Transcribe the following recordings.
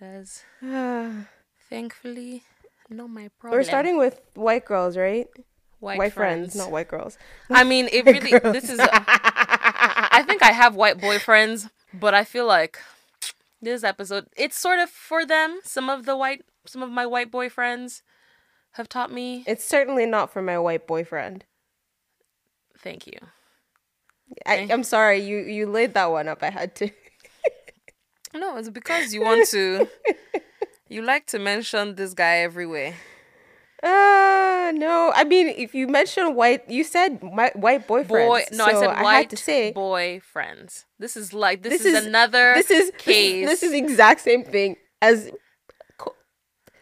That's thankfully not my problem. We're starting with white girls, right? white, friends. not white girls. I mean, it really. This is. I think I have white boyfriends, but I feel like this episode it's sort of for them. Some of the white, some of my white boyfriends have taught me. It's certainly not for my white boyfriend. Thank you. I, I'm sorry, you you laid that one up. I had to. No, it's because you want to. you like to mention this guy everywhere. Uh no. I mean, if you mention white, you said my white boyfriend. Boy, no, I so said I white had to say boyfriends. This is like this, this is, is another This is case. This is exact same thing as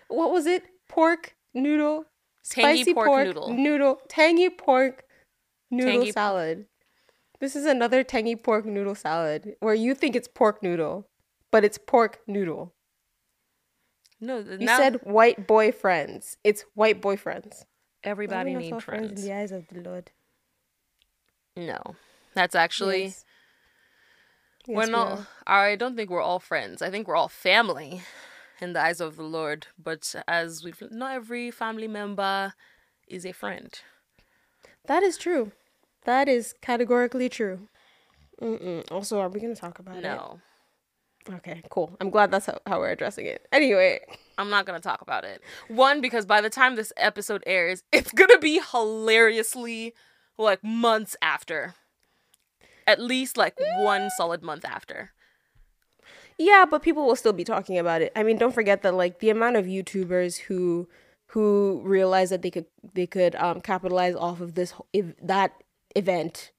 what was it? Pork noodle, Tangy spicy pork pork, noodle. noodle, tangy pork noodle Tangy- salad. This is another tangy pork noodle salad where you think it's pork noodle, but it's pork noodle. no. You now said white boyfriends. It's white boyfriends. everybody Are we named all friends. in the eyes of the Lord. No, that's actually Yes. we're Yes, we not. are. I don't think we're all friends. I think we're all family in the eyes of the Lord. But as we've not every family member is a friend. That is true. That is categorically true. Mm-mm. Also, are we going to talk about it? No, it? Okay, cool. I'm glad that's how, how we're addressing it. Anyway, I'm not gonna talk about it. One because by the time this episode airs, it's gonna be hilariously like months after. At least like one solid month after. yeah, but people will still be talking about it. I mean, don't forget that like the amount of YouTubers who who realized that they could they could um capitalize off of this ev- that event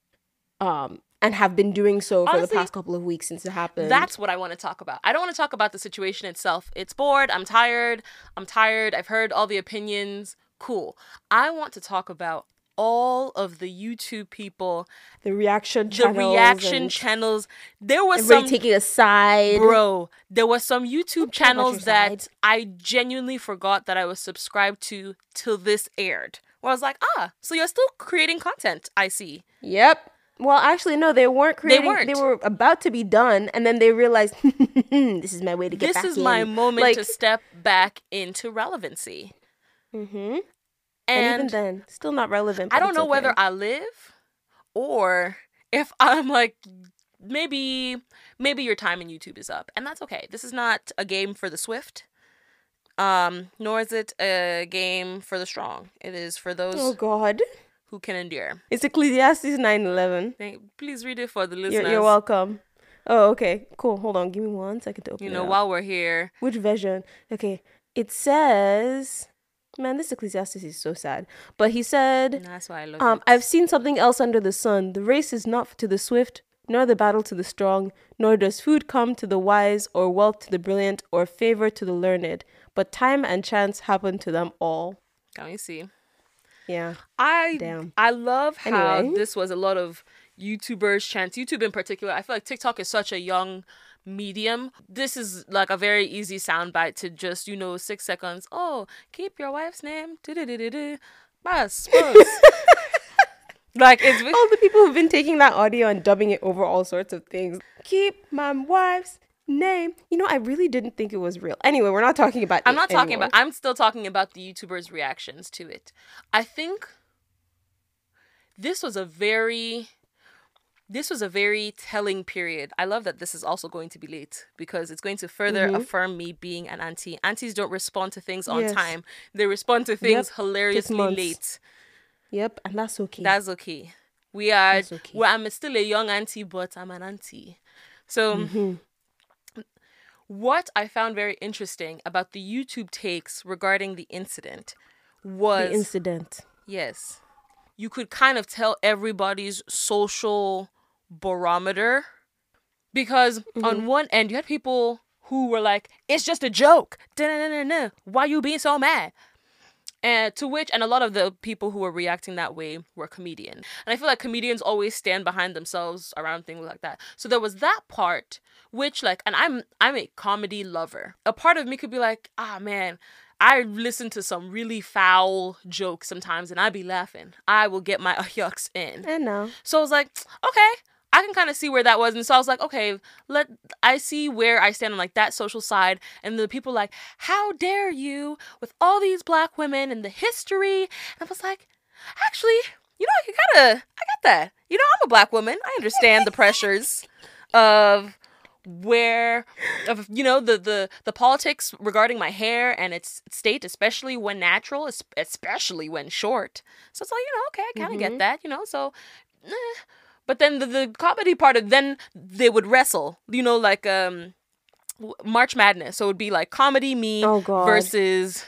um and have been doing so for the past couple of weeks since it happened. That's what I want to talk about. I don't want to talk about the situation itself. It's bored. I'm tired. I'm tired. I've heard all the opinions. Cool. I want to talk about all of the YouTube people, the reaction channels the reaction channels. There was some taking a side. bro. There was some YouTube channels that side. I genuinely forgot that I was subscribed to till this aired. Where I was like, ah, so you're still creating content. I see. Yep. Well, actually, no, they weren't creating. They, weren't. they were about to be done, and then they realized this is my way to get this is in. my moment Like, to step back into relevancy. Mhm. And, And, even then, still not relevant. I don't know whether. I live or if I'm like maybe maybe your time in YouTube is up. And that's okay. This is not a game for the swift. Um, nor is it a game for the strong. It is for those Oh God! Who can endure. It's Ecclesiastes nine eleven. Thank- Please read it for the listeners. You're, you're welcome. Oh, okay, cool. Hold on, give me one second to open. You know, while we're here, which version? Okay, it says. Man, this Ecclesiastes is so sad. But he said, that's why I love Um, it. I've seen something else under the sun. The race is not to the swift, nor the battle to the strong, nor does food come to the wise, or wealth to the brilliant, or favor to the learned. But time and chance happen to them all. Can we see? Yeah. I Damn. I love how Anyway. this was a lot of YouTubers chance YouTube in particular. I feel like TikTok is such a young medium. This is like a very easy soundbite to just, you know, six seconds. Oh, keep your wife's name. Bus. like it's All the people who've been taking that audio and dubbing it over all sorts of things. Keep my wife's name. You know, I really didn't think it was real. Anyway, we're not talking about I'm not talking anymore. about I'm still talking about the YouTubers' reactions to it. I think this was a very this was a very telling period. I love that this is also going to be late because it's going to further affirm me being an auntie. Aunties don't respond to things on Yes. time. They respond to things Yep. hilariously late. Yep, and that's okay. That's okay. We are That's okay. well, I'm still a young auntie, but I'm an auntie. So Mm-hmm. What I found very interesting about the YouTube takes regarding the incident was the incident. yes, you could kind of tell everybody's social barometer because Mm-hmm. on one end you had people who were like, "It's just a joke. Da-na-na-na-na. Why you being so mad?" And to which, and a lot of the people who were reacting that way were comedians. And I feel like comedians always stand behind themselves around things like that. So there was that part, which like, and I'm I'm a comedy lover. A part of me could be like, ah man, I listen to some really foul jokes sometimes, and I be laughing. I will get my yucks in. I know. So I was like, okay, I can kind of see where that was, and so I was like, okay, let I see where I stand on like that social side, and the people like, how dare you with all these black women and the history, and I was like, actually, you know, I can kind of, I got that. You know, I'm a black woman. I understand the pressures of where of you know the the the politics regarding my hair and its state especially when natural es- especially when short so it's like you know okay i kind of Mhm. get that you know so eh. But then the, the comedy part of then they would wrestle you know like um march madness. So it would be like comedy me Oh, versus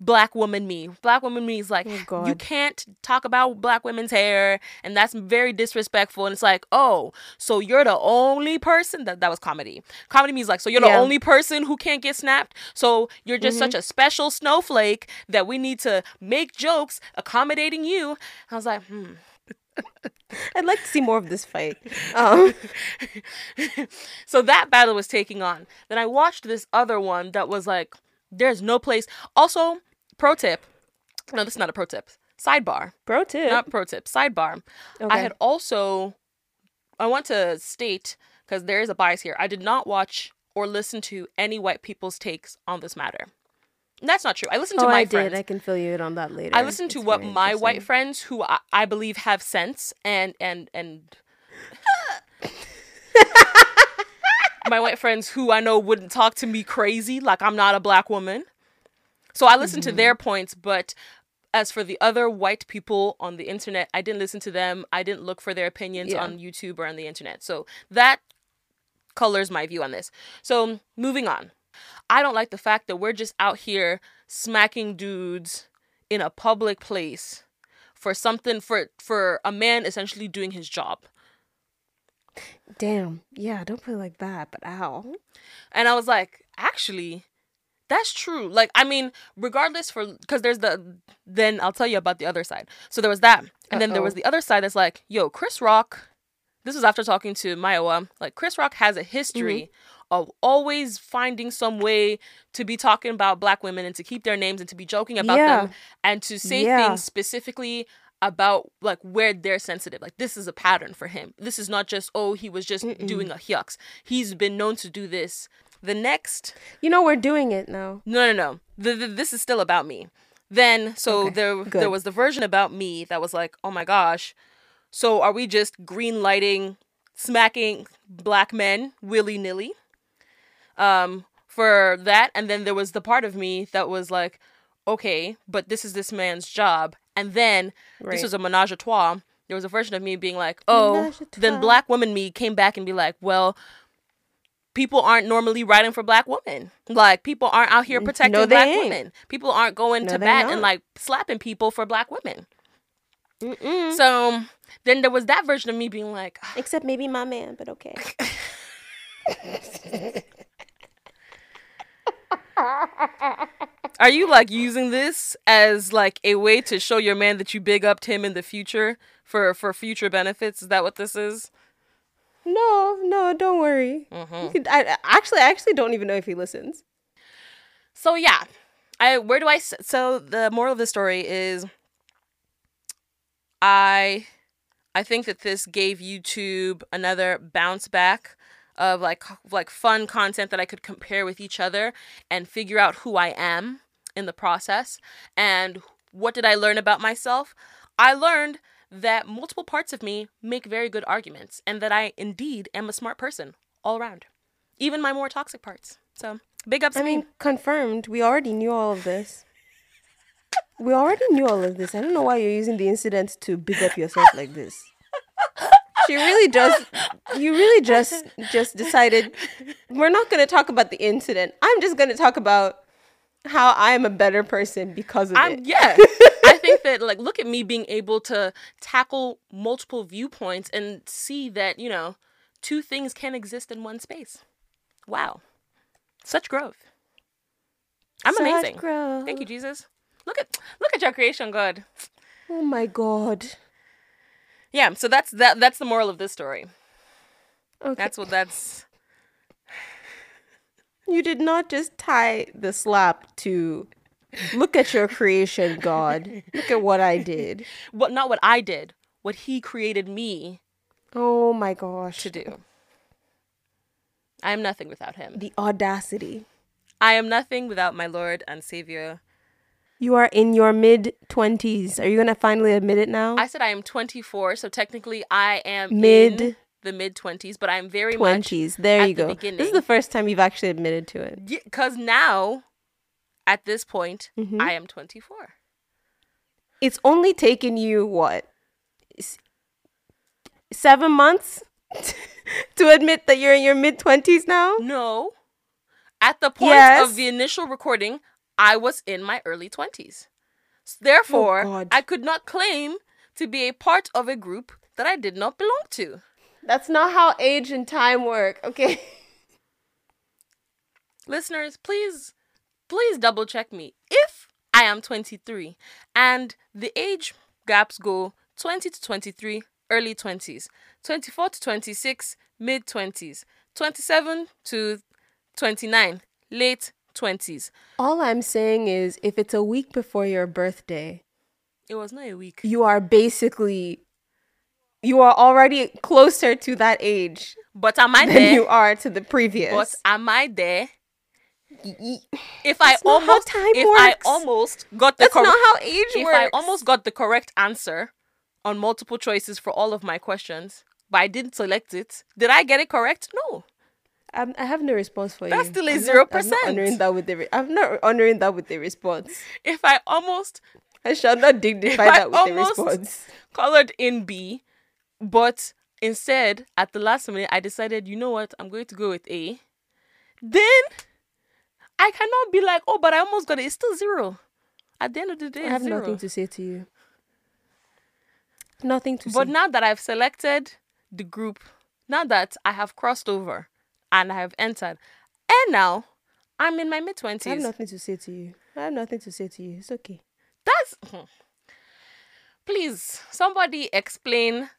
black woman me. Black woman me is like Oh, you can't talk about black women's hair and that's very disrespectful. And it's like oh so you're the only person that that was comedy. Comedy means like so you're the only person who can't get snapped? So you're just such a special snowflake that we need to make jokes accommodating you. I was like hmm I'd like to see more of this fight. Um, so that battle was taking on. Then I watched this other one that was like, there's no place. Also, pro tip. No, this is not a pro tip. Sidebar. Pro tip. Not pro tip. Sidebar. I had also, I want to state, because there is a bias here, I did not watch or listen to any white people's takes on this matter. That's not true. I listened to oh, my I friends. did. I can fill you in on that later. I listened to It's what my white friends, who I, I believe have sense and and and my white friends who I know wouldn't talk to me crazy, like I'm not a black woman. So I listened Mm-hmm. to their points, but as for the other white people on the internet, I didn't listen to them. I didn't look for their opinions Yeah. on YouTube or on the internet. So that colors my view on this. So moving on. I don't like the fact that we're just out here smacking dudes in a public place for something for for a man essentially doing his job. Damn. Yeah, don't put it like that. But ow. And I was like, actually, that's true. Like, I mean, regardless for because there's the then I'll tell you about the other side. So there was that, and then there was the other side that's like, yo, Chris Rock. This was after talking to Miowa. Like, Chris Rock has a history of always finding some way to be talking about black women and to keep their names and to be joking about Yeah. them and to say Yeah. things specifically about like where they're sensitive. Like this is a pattern for him. This is not just oh he was just doing a yucks. He's been known to do this. The next You know we're doing it now. no no no. The, the, this is still about me. Then so Okay, there good. there was the version about me that was like oh my gosh. So are we just green lighting smacking black men willy nilly? Um for that. And then there was the part of me that was like okay but this is this man's job. And then this was a menage a trois. There was a version of me being like oh then black woman me came back and be like well people aren't normally writing for black women. Like people aren't out here protecting no, black ain't. women. People aren't going No, to bat and like slapping people for black women. Mm-mm. so then there was that version of me being like Except maybe my man, but okay. Are you like using this as like a way to show your man that you big upped him in the future for for future benefits? Is that what this is? No, no, don't worry. Mm-hmm. Could- I, I- actually, I actually don't even know if he listens. So yeah, I where do I? so the moral of the story is I I think that this gave YouTube another bounce back of like like fun content that I could compare with each other and figure out who I am in the process and what did I learn about myself? I learned that multiple parts of me make very good arguments and that I indeed am a smart person all around. Even my more toxic parts. So, big ups I to me. mean, confirmed. We already knew all of this. We already knew all of this. I don't know why you're using the incident to big up yourself like this. She really just, you really just, just decided we're not going to talk about the incident. I'm just going to talk about how I am a better person because of I'm it. yeah. I think that like look at me being able to tackle multiple viewpoints and see that, you know, two things can exist in one space. Wow. Such growth. I'm Such amazing. growth. Thank you, Jesus. Look at look at your creation, God. Oh my god. Yeah, so that's that that's the moral of this story. Okay. That's what that's You did not just tie the slap to look at your creation, God. Look at what I did. what not what I did, what he created me Oh my gosh. to do. I am nothing without him. The audacity. I am nothing without my Lord and Savior. You are in your mid 20s. Are you going to finally admit it now? I said I am 24, so technically I am Mid- in the mid 20s, but I'm very much 20s. There you the go. This is the first time you've actually admitted to it. because now, at this point, Mhm. I am 24. It's only taken you what? S- 7 months to admit that you're in your mid 20s now? No, at the point Yes. of the initial recording, I was in my early 20s. Therefore, Oh, I could not claim to be a part of a group that I did not belong to. That's not how age and time work, okay? listeners, please, please double check me. If I am 23 and the age gaps go 20 to 23, early 20s, 24 to 26, mid 20s, 27 to 29, late 20s. All I'm saying is if it's a week before your birthday, It was not a week. you are basically you are already closer to that age But am I than there? you are to the previous. But am I there? If I That's how almost, time if I almost got the That's correct, not how age if works. I almost got the correct answer on multiple choices for all of my questions, but I didn't select it, did I get it correct? No. I'm, I have no response for you. That's still a I'm not- I'm 0%. not honoring that with the. Re- I'm not honoring that with the response. If I almost I shall not dignify that with the response. colored in B, but instead at the last minute I decided, you know what, I'm going to go with A, then I cannot be like, oh, but I almost got it. It's still zero. At the end of the day, I have zero. nothing to say to you. Nothing to But say. now that I've selected the group, now that I have crossed over and I have entered, and now I'm in my mid 20s. I have nothing to say to you. I have nothing to say to you. It's okay. That's hmm. please somebody explain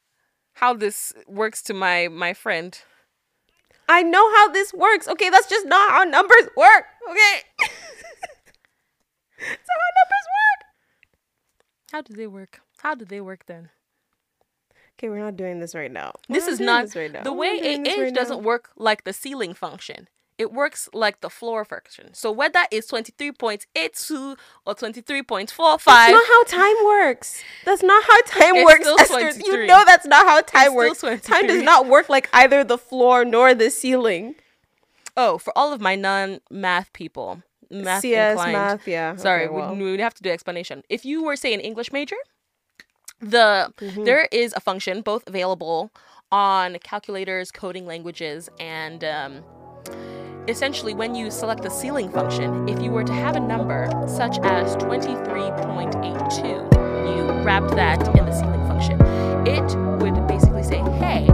how this works to my my friend. I know how this works. Okay, that's just not how numbers work. Okay. not how numbers work. How do they work? How do they work then? Okay, we're not doing this right now. We're This is doing not this right now. the way not doing age right doesn't now. work like the ceiling function. It works like the floor function. So whether it's twenty three point eight two or 23.45. That's five, not how time works. That's not how time It's works, Esther. You know that's not how time still works. Time does not work like either the floor nor the ceiling. oh, for all of my non math people, math CS inclined, math, yeah. Sorry, Okay, well. we, we have to do explanation. If you were say an English major, the Mm-hmm. there is a function both available on calculators, coding languages, and um, essentially when you select the ceiling function, if you were to have a number such as twenty three point eight two, you wrapped that in the ceiling function. It would basically say, hey.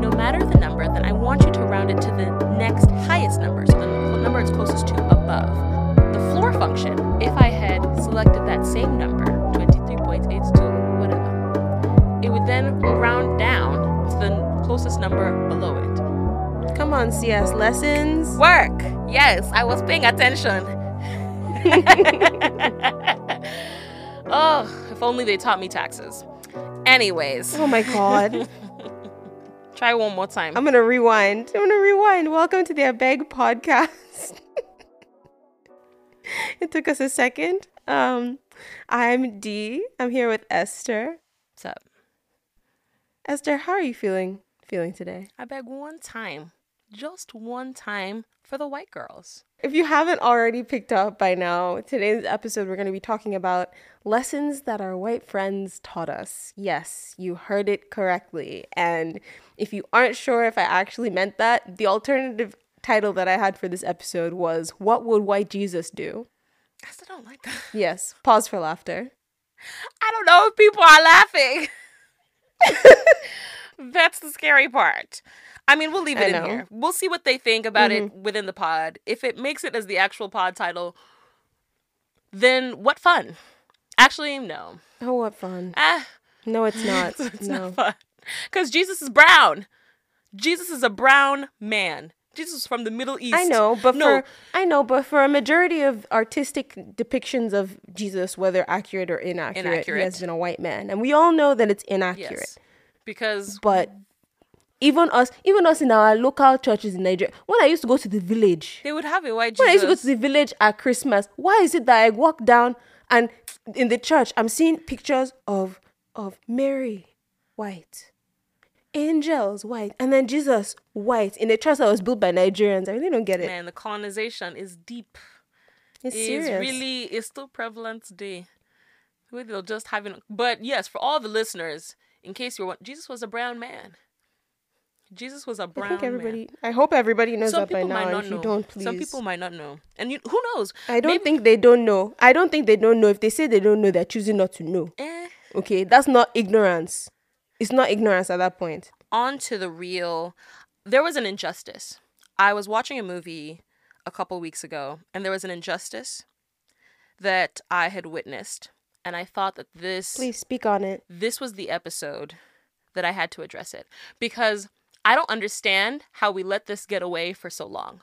No matter the number, then I want you to round it to the next highest number, so the number it's closest to above the floor function, if I had selected that same number, 23.82, whatever, it would then round down to the closest number below it. Come on, CS lessons. Work! Yes, I was paying attention. oh, if only they taught me taxes. Anyways, Oh my god. try one more time. I'm gonna rewind. I'm gonna rewind. Welcome to the Abeg podcast. it took us a second. Um, I'm Dee. I'm here with Esther. Esther, how are you feeling? Feeling today? I beg one time, just one time for the white girls. If you haven't already picked up by now, today's episode we're going to be talking about lessons that our white friends taught us. Yes, you heard it correctly. And if you aren't sure if I actually meant that, the alternative title that I had for this episode was What Would White Jesus Do? I still don't like that. Yes, pause for laughter. I don't know if people are laughing. That's the scary part. I mean, we'll leave I it in know. here. We'll see what they think about it within the pod. If it makes it as the actual pod title, then what fun. Actually, no. Oh, what fun. Ah, No, it's not. it's no. not fun. Because Jesus is brown. Jesus is a brown man. Jesus is from the Middle East. I know, but no, for I know, but for a majority of artistic depictions of Jesus, whether accurate or inaccurate, he has been a white man, and we all know that it's inaccurate. yes. because But even us, even us in our local churches in Nigeria, when I used to go to the village, they would have a white when I used to go to the village at Christmas, why is it that I walk down and in the church I'm seeing pictures of of Mary white, angels white, and then Jesus white in a church that was built by Nigerians? I really don't get it. Man, the colonization is deep. it's It's serious. really it's still prevalent today. Where they'll just having but yes, for all the listeners, in case you're Jesus was a brown man. Jesus was a brown I think man. everybody. I hope everybody knows Some that by now. might and not if you don't, please. Some people might not know, and you, who knows? I don't Maybe- think they don't know. I don't think they don't know. If they say they don't know, they're choosing not to know. Eh, Okay, that's not ignorance. It's not ignorance at that point. on to the real. There was an injustice. I was watching a movie a couple weeks ago, and there was an injustice that I had witnessed, and I thought that this Please speak on it. this was the episode that I had to address it because I don't understand how we let this get away for so long.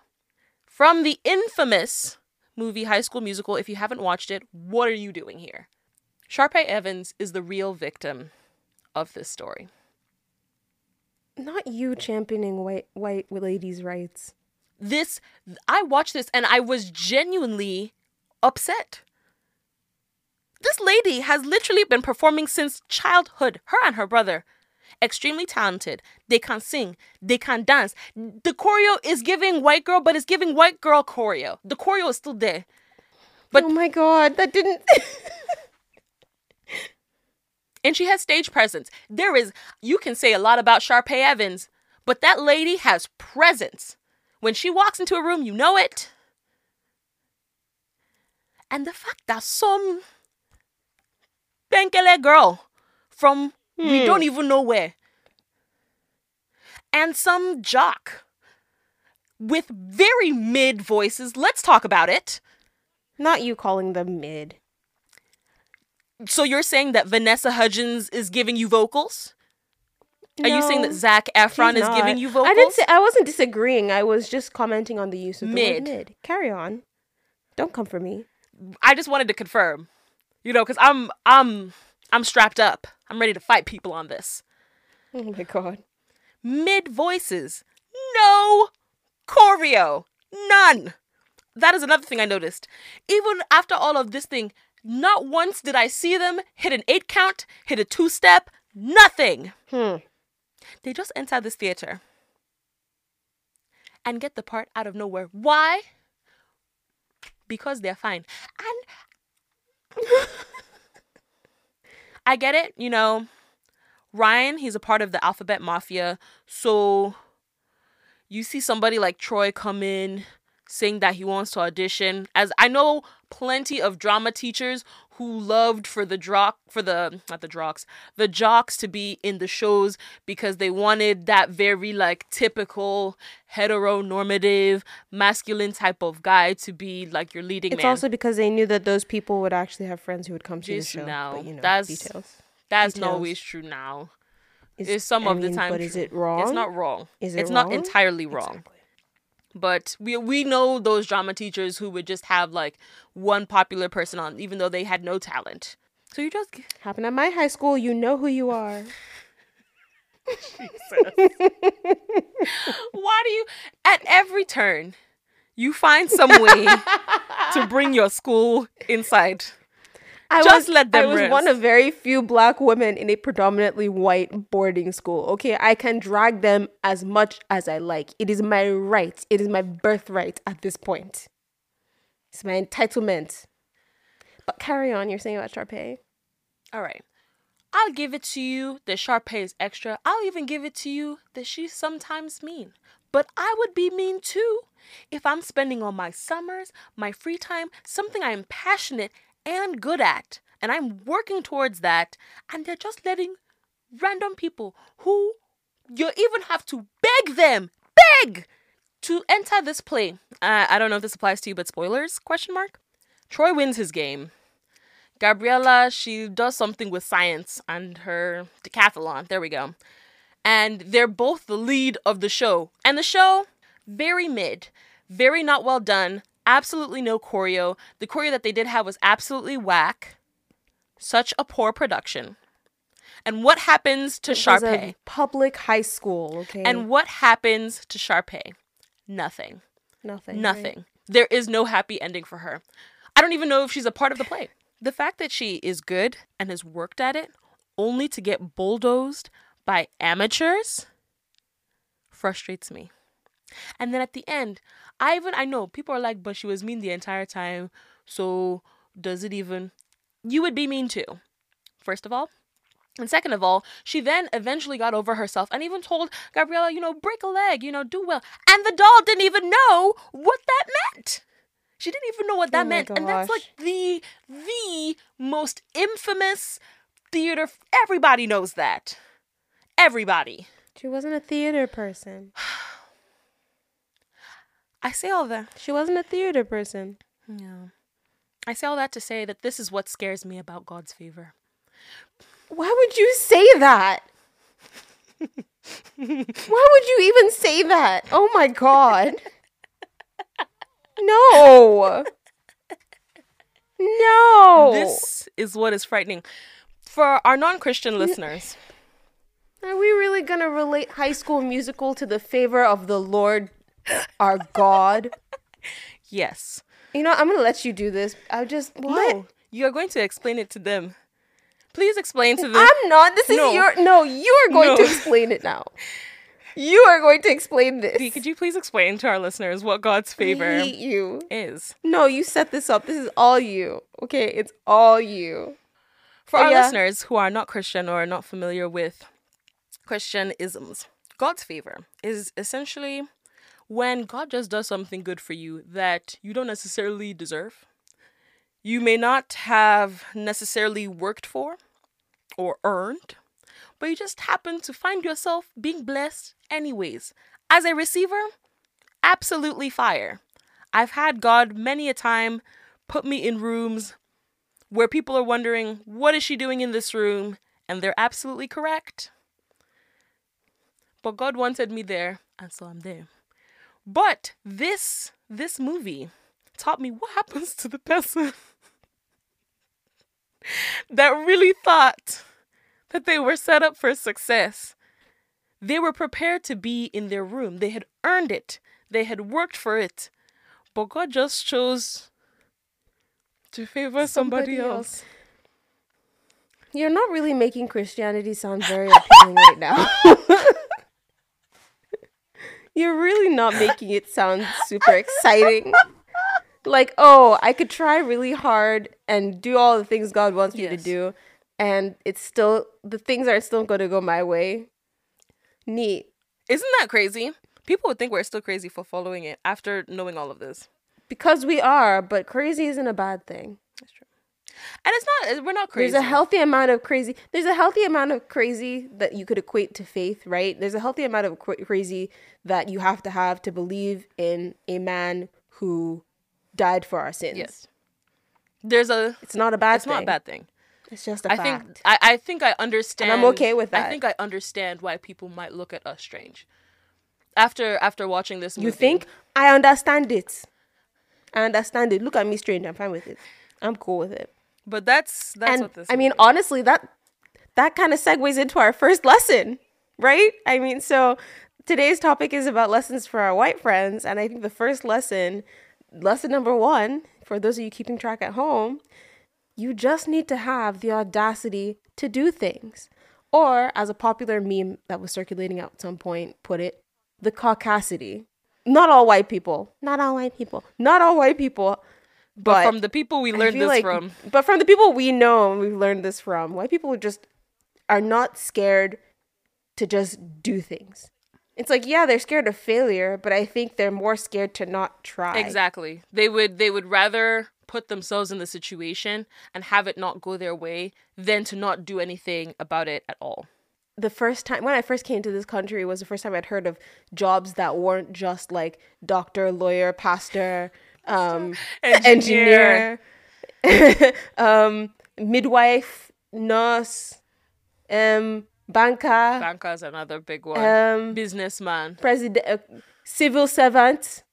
From the infamous movie High School Musical, if you haven't watched it, what are you doing here? Sharpay Evans is the real victim of this story. Not you championing white white ladies' rights. This I watched this and I was genuinely upset. This lady has literally been performing since childhood, her and her brother. Extremely talented. They can sing, they can dance. The choreo is giving white girl, but it's giving white girl choreo. The choreo is still there. But- oh my god, that didn't. And she has stage presence. There is, you can say a lot about Sharpay Evans, but that lady has presence. When she walks into a room, you know it. And the fact that some Benkele girl from we hmm. don't even know where, and some jock with very mid voices, let's talk about it. not you calling them mid. So you're saying that Vanessa Hudgens is giving you vocals? Are you saying that No, Zac Efron is giving you vocals? I didn't say I wasn't disagreeing. I was just commenting on the use of the Mid. word mid. Carry on. Don't come for me. I just wanted to confirm, you know, because I'm I'm I'm strapped up. I'm ready to fight people on this. Oh my god. Mid voices, no choreo, none. That is another thing I noticed. Even after all of this thing, not once did I see them hit an eight count, hit a two step, nothing. Hmm. They just enter this theater and get the part out of nowhere. Why? Because they're fine. And I get it, you know. Ryan, he's a part of the Alphabet Mafia. So you see somebody like Troy come in saying that he wants to audition. As I know plenty of drama teachers who loved for the jock for the not the jocks, the jocks to be in the shows because they wanted that very like typical heteronormative masculine type of guy to be like your leading man. It's man. also because they knew that those people would actually have friends who would come to the show. now, but you know, that's- details. That's details. not always true now. Is, It's some I of the mean, time But is it wrong? It's not wrong. Is it it's not entirely wrong. Exactly. But we we know those drama teachers who would just have like one popular person on, even though they had no talent. So you just happen at my high school. You know who you are. why do you at every turn you find some way to bring your school inside? I Just was, let them I was one of very few black women in a predominantly white boarding school. Okay, I can drag them as much as I like. It is my right. It is my birthright at this point. It's my entitlement. But carry on. You're saying about Sharpay. All right. I'll give it to you that Sharpay is extra. I'll even give it to you that she's sometimes mean. But I would be mean too if I'm spending all my summers, my free time, something I'm passionate and good at, and I'm working towards that, and they're just letting random people who you even have to beg them, beg to enter this play. Uh, I don't know if this applies to you, but spoilers? Question mark. Troy wins his game. Gabriella, she does something with science and her decathlon. There we go. And they're both the lead of the show. And the show, very mid, very not well done, absolutely no choreo. The choreo that they did have was absolutely whack. Such a poor production. And what happens to It was a Sharpay? public high school, okay? And what happens to Sharpay? Nothing. nothing. right? Nothing. There is no happy ending for her. I don't even know if she's a part of the play. The fact that she is good and has worked at it only to get bulldozed by amateurs frustrates me. And then at the end, I even I know people are like, but she was mean the entire time. So does it even you would be mean too. First of all. And second of all, she then eventually got over herself and even told Gabriella, you know, break a leg, you know, do well. And the doll didn't even know what that meant. She didn't even know what that Oh meant. And that's like the the most infamous theater everybody knows that. Everybody. She wasn't a theater person. I say all that. She wasn't a theater person. Yeah. I say all that to say that this is what scares me about God's favor. Why would you say that? Why would you even say that? Oh my god. No. No. This is what is frightening. For our non Christian listeners, Are we really going to relate High School Musical to the favor of the Lord our God? yes. You know, I'm going to let you do this. I just what? You are going to explain it to them. Please explain to them. I'm not. This is No. your No, you are going to No. explain it now. You are going to explain this. Dee, Could you please explain to our listeners what God's I favor hate you. is? No, you set this up. This is all you. Okay, it's all you. For our yeah. listeners who are not Christian or are not familiar with Christian isms, God's favor is essentially when God just does something good for you that you don't necessarily deserve. You may not have necessarily worked for or earned, but you just happen to find yourself being blessed anyways. As a receiver, absolutely fire. I've had God many a time put me in rooms where people are wondering, what is she doing in this room? And they're absolutely correct. But God wanted me there, and so I'm there. But this this movie taught me what happens to the person that really thought that they were set up for success. They were prepared to be in their room. They had earned it. They had worked for it. But God just chose to favor somebody, else. You're not really making Christianity sound very appealing right now. You're really not making it sound super exciting. Like, oh, I could try really hard and do all the things God wants me to do, and it's still the things are still going to go my way. Neat. Isn't that crazy? People would think we're still crazy for following it after knowing all of this. Because we are, but crazy isn't a bad thing. That's true. And it's not, we're not crazy. There's a healthy amount of crazy. There's a healthy amount of crazy that you could equate to faith, right? There's a healthy amount of cra- crazy that you have to have to believe in a man who died for our sins. Yes. There's a, It's not a bad it's thing. not a bad thing. It's just a I fact. think, I, I think I understand. And I'm okay with that. I think I understand why people might look at us strange. After, after watching this movie. you think I understand it. I understand it. Look at me strange. I'm fine with it. I'm cool with it. But that's, that's and what this I mean, movie- honestly, that that kind of segues into our first lesson, right? I mean, so today's topic is about lessons for our white friends, and I think the first lesson, lesson number one, for those of you keeping track at home, you just need to have the audacity to do things, or as a popular meme that was circulating at some point put it, the caucasity. Not all white people. Not all white people. Not all white people. But from the people we learned this like- from. But from the people we know and we've learned this from, white people just are not scared to just do things. It's like, yeah, they're scared of failure, but I think they're more scared to not try. Exactly. They would they would rather put themselves in the situation and have it not go their way than to not do anything about it at all. The first time when I first came to this country was the first time I'd heard of jobs that weren't just like doctor, lawyer, pastor, um, Engineer. engineer, um, midwife, nurse, um, banker, Banca is another big one. um, Businessman. president, uh, civil servant,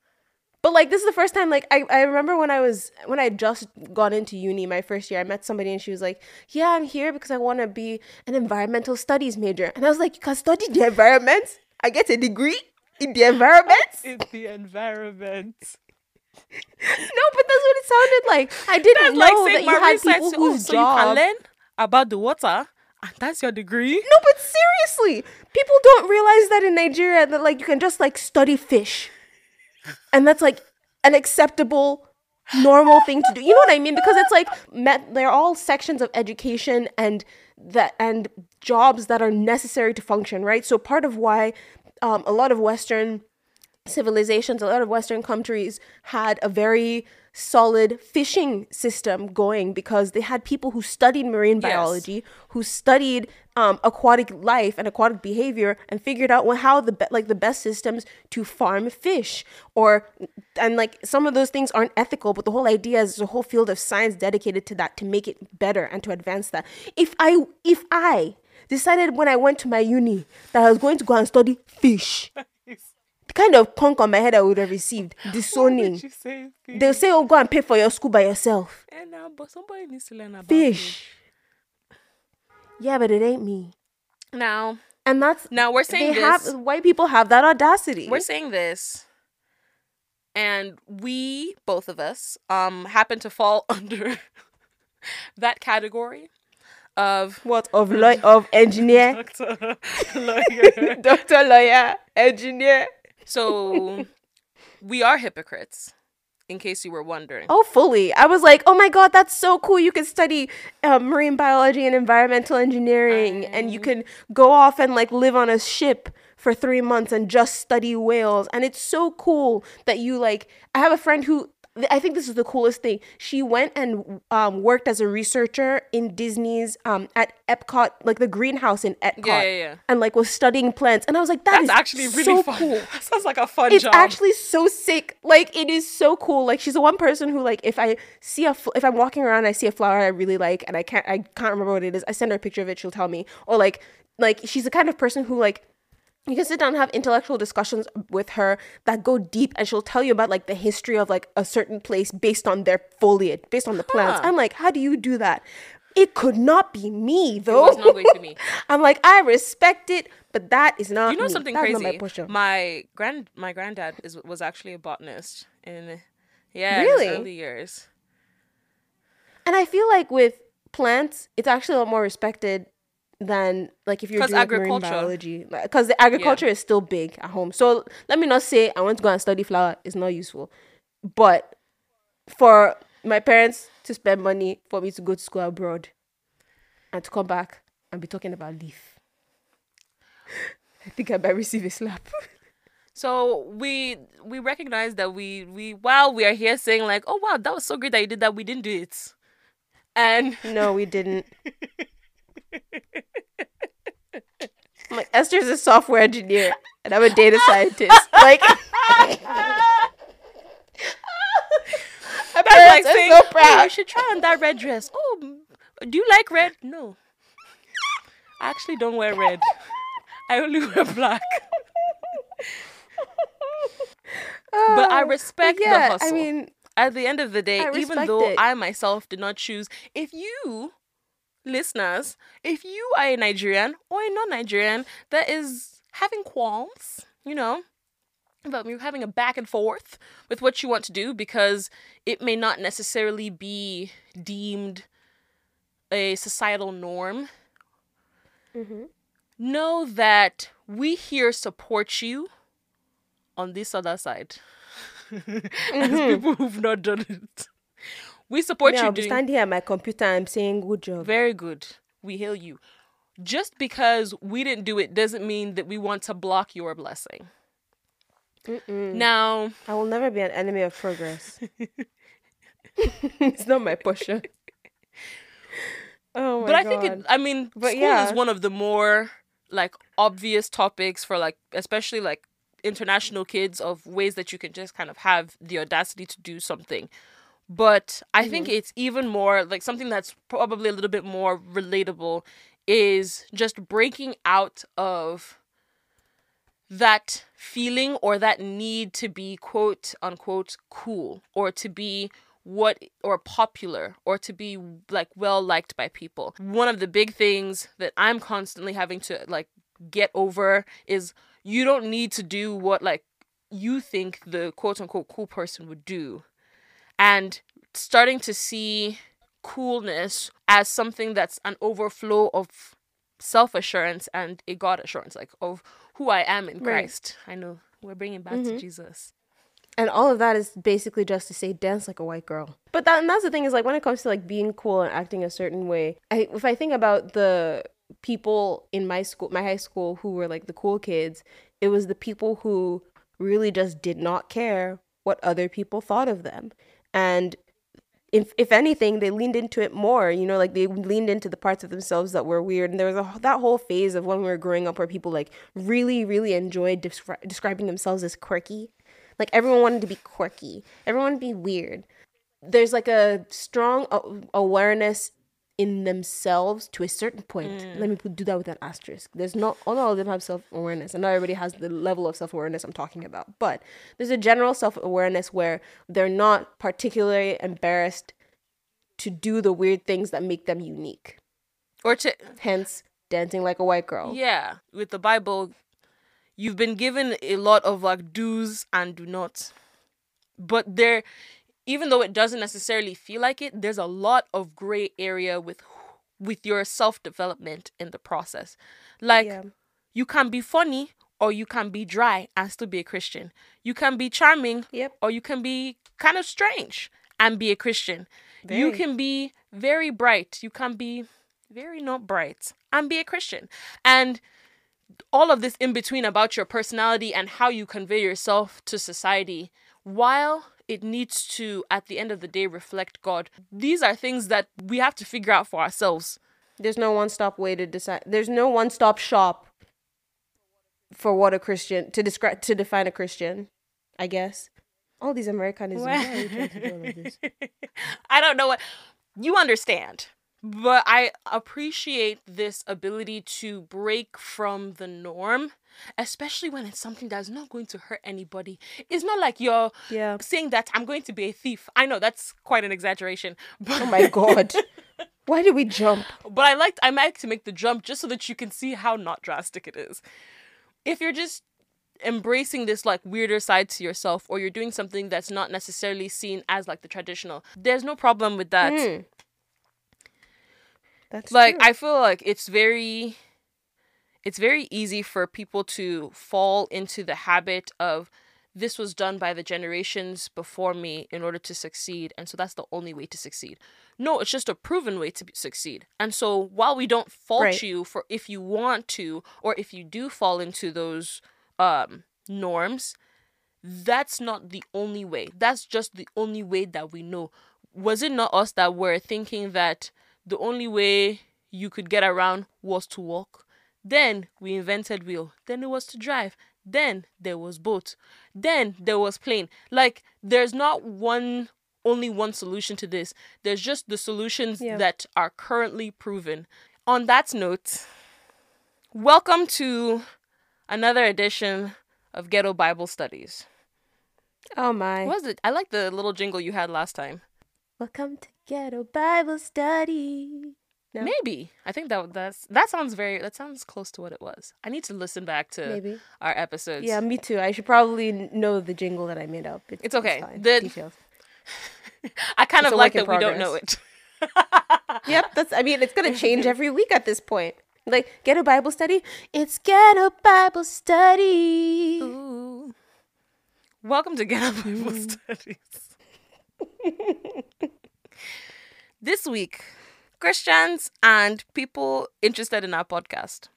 But like this is the first time like I, I remember when I was when I just gone into uni my first year, I met somebody and she was like, Yeah, I'm here because I wanna be an environmental studies major. And I was like, You can study the environment? I get a degree in the environment? In the environment. No, but that's what it sounded like. I didn't That's know like that you had people Oh, whose so you can job. learn about the water, and that's your degree. No, but seriously, people don't realize that in Nigeria that like you can just like study fish, and that's like an acceptable, normal thing to do. You know what I mean? Because it's like met, they're all sections of education and that and jobs that are necessary to function, right? So part of why um, a lot of Western civilizations, a lot of Western countries had a very solid fishing system going because they had people who studied marine Yes. biology, who studied um, aquatic life and aquatic behavior, and figured out well, how the be- like the best systems to farm fish. Or and like some of those things aren't ethical, but the whole idea is a whole field of science dedicated to that to make it better and to advance that. If I if I decided when I went to my uni that I was going to go and study fish kind of punk on my head I would have received, disowning. say? They'll say, "Oh, go and pay for your school by yourself." And now, but somebody needs to learn about Fish. Yeah, but it ain't me. Now, And that's now we're saying they this. have white people have that audacity. we're saying this, and we both of us um happen to fall under that category of what of law of engineer, doctor, lawyer. doctor, lawyer, engineer. So we are hypocrites, in case you were wondering. Oh, fully. I was like, oh my god, that's so cool. You can study uh, marine biology and environmental engineering, and you can go off and like live on a ship for three months and just study whales. And it's so cool that you like. I have a friend who. I think this is the coolest thing. She went and um, worked as a researcher in Disney's um, at Epcot, like the greenhouse in Epcot, Yeah, yeah, yeah. and like was studying plants. And I was like, that That's is actually really so fun. cool That sounds like a fun it's job. actually so sick. Like it is so cool. Like she's the one person who like if I see a if I'm walking around and I see a flower I really like and I can't I can't remember what it is. I send her a picture of it. She'll tell me. Or like like she's the kind of person who like you can sit down and have intellectual discussions with her that go deep and she'll tell you about like the history of like a certain place based on their foliage, based on the plants. Huh. I'm like, how do you do that? It could not be me though. it was not going to be me. I'm like, I respect it, but that is not you know me. something That's crazy? My my grand my granddad is was actually a botanist in yeah Really? in early years. And I feel like with plants, it's actually a lot more respected than like if you're doing agriculture. biology, because the agriculture is still big at home. So let me not say I want to go and study flower is not useful, but for my parents to spend money for me to go to school abroad and to come back and be talking about leaf, I think I might receive a slap. So we we recognize that we we while we are here saying like oh wow that was so great that you did that we didn't do it, and no, we didn't. I'm like Esther's a software engineer and I'm a data scientist. Like I'm like saying so oh you should try on that red dress. Oh, do you like red? No, I actually don't wear red. I only wear black. But I Oh, respect yeah, the hustle. I mean, at the end of the day, even though it. I myself did not choose, if you listeners, if you are a Nigerian or a non-Nigerian that is having qualms, you know, about you having a back and forth with what you want to do because it may not necessarily be deemed a societal norm. Mm-hmm. Know that we here support you on this other side. As people who've not done it. We support you be doing standing here at my computer I'm saying good job. very good. We hail you. Just because we didn't do it doesn't mean that we want to block your blessing. Now, I will never be an enemy of progress. it's not my portion. Oh my god. but I god. think it I mean But school yeah. is one of the more like obvious topics for like especially like international kids of ways that you can just kind of have the audacity to do something. But I Mm-hmm. think it's even more like something that's probably a little bit more relatable is just breaking out of that feeling or that need to be quote unquote cool or to be what or popular or to be like well liked by people. One of the big things that I'm constantly having to like get over is you don't need to do what like you think the quote unquote cool person would do. And starting to see coolness as something that's an overflow of self assurance and a God assurance, like of who I am in Right. Christ. I know we're bringing back Mm-hmm. to Jesus. And all of that is basically just to say dance like a white girl. But that and that's the thing is like when it comes to like being cool and acting a certain way, I if I think about the people in my school, my high school who were like the cool kids, it was the people who really just did not care what other people thought of them. And if if anything, they leaned into it more. You know, like they leaned into the parts of themselves that were weird. And there was a, that whole phase of when we were growing up where people like really, really enjoyed descri- describing themselves as quirky. Like everyone wanted to be quirky. Everyone wanted to be weird. There's like a strong awareness in themselves to a certain point. Mm. Let me put, do that with an asterisk. There's not all of them have self awareness, and not everybody has the level of self awareness I'm talking about. But there's a general self awareness where they're not particularly embarrassed to do the weird things that make them unique. Or to Hence, dancing like a white girl. Yeah, with the Bible, you've been given a lot of like do's and do nots. But there, even though it doesn't necessarily feel like it, there's a lot of gray area with with your self development in the process. Like Yeah. you can be funny or you can be dry and still be a Christian. You can be charming Yep. or you can be kind of strange and be a Christian. You can be very bright. You can be very not bright and be a Christian. And all of this in between about your personality and how you convey yourself to society, while it needs to, at the end of the day, reflect God, these are things that we have to figure out for ourselves. There's no one stop way to decide. There's no one stop shop for what a Christian to describe to define a Christian. I guess all these Americanisms. Why are you trying to do all of this? I don't know what you understand, but I appreciate this ability to break from the norm, especially when it's something that's not going to hurt anybody. It's not like you're Yeah. saying that I'm going to be a thief. I know that's quite an exaggeration, but Oh my god. Why did we jump? but I liked I like to make the jump just so that you can see how not drastic it is. If you're just embracing this like weirder side to yourself or you're doing something that's not necessarily seen as like the traditional, there's no problem with that. Hmm. That's like true. I feel like it's very it's very easy for people to fall into the habit of this was done by the generations before me in order to succeed and so that's the only way to succeed. No it's just a proven way to succeed. And so while we don't fault Right. you for if you want to or if you do fall into those um norms that's not the only way. That's just the only way that we know. Was it not us that were thinking that the only way you could get around was to walk then we invented wheel. Then it was to drive. Then there was boat. Then there was plane. Like there's not one only one solution to this. There's just the solutions Yeah. that are currently proven. On that note welcome to another edition of ghetto bible studies. Oh my. what was it? I like the little jingle you had last time. Welcome to Ghetto Bible Study. No? maybe i think that that's that sounds very that sounds close to what it was i need to listen back to Maybe. our episodes Yeah, me too. I should probably know the jingle that I made up. It- It's okay. fine. The- Details. I kind It's of like that in we don't know it. Yep, that's. I mean, it's gonna change every week at this point. Like, get a Bible Study. It's get a Bible Study. Ooh. Welcome to Get a Bible Mm. Studies. this week, Christians and people interested in our podcast,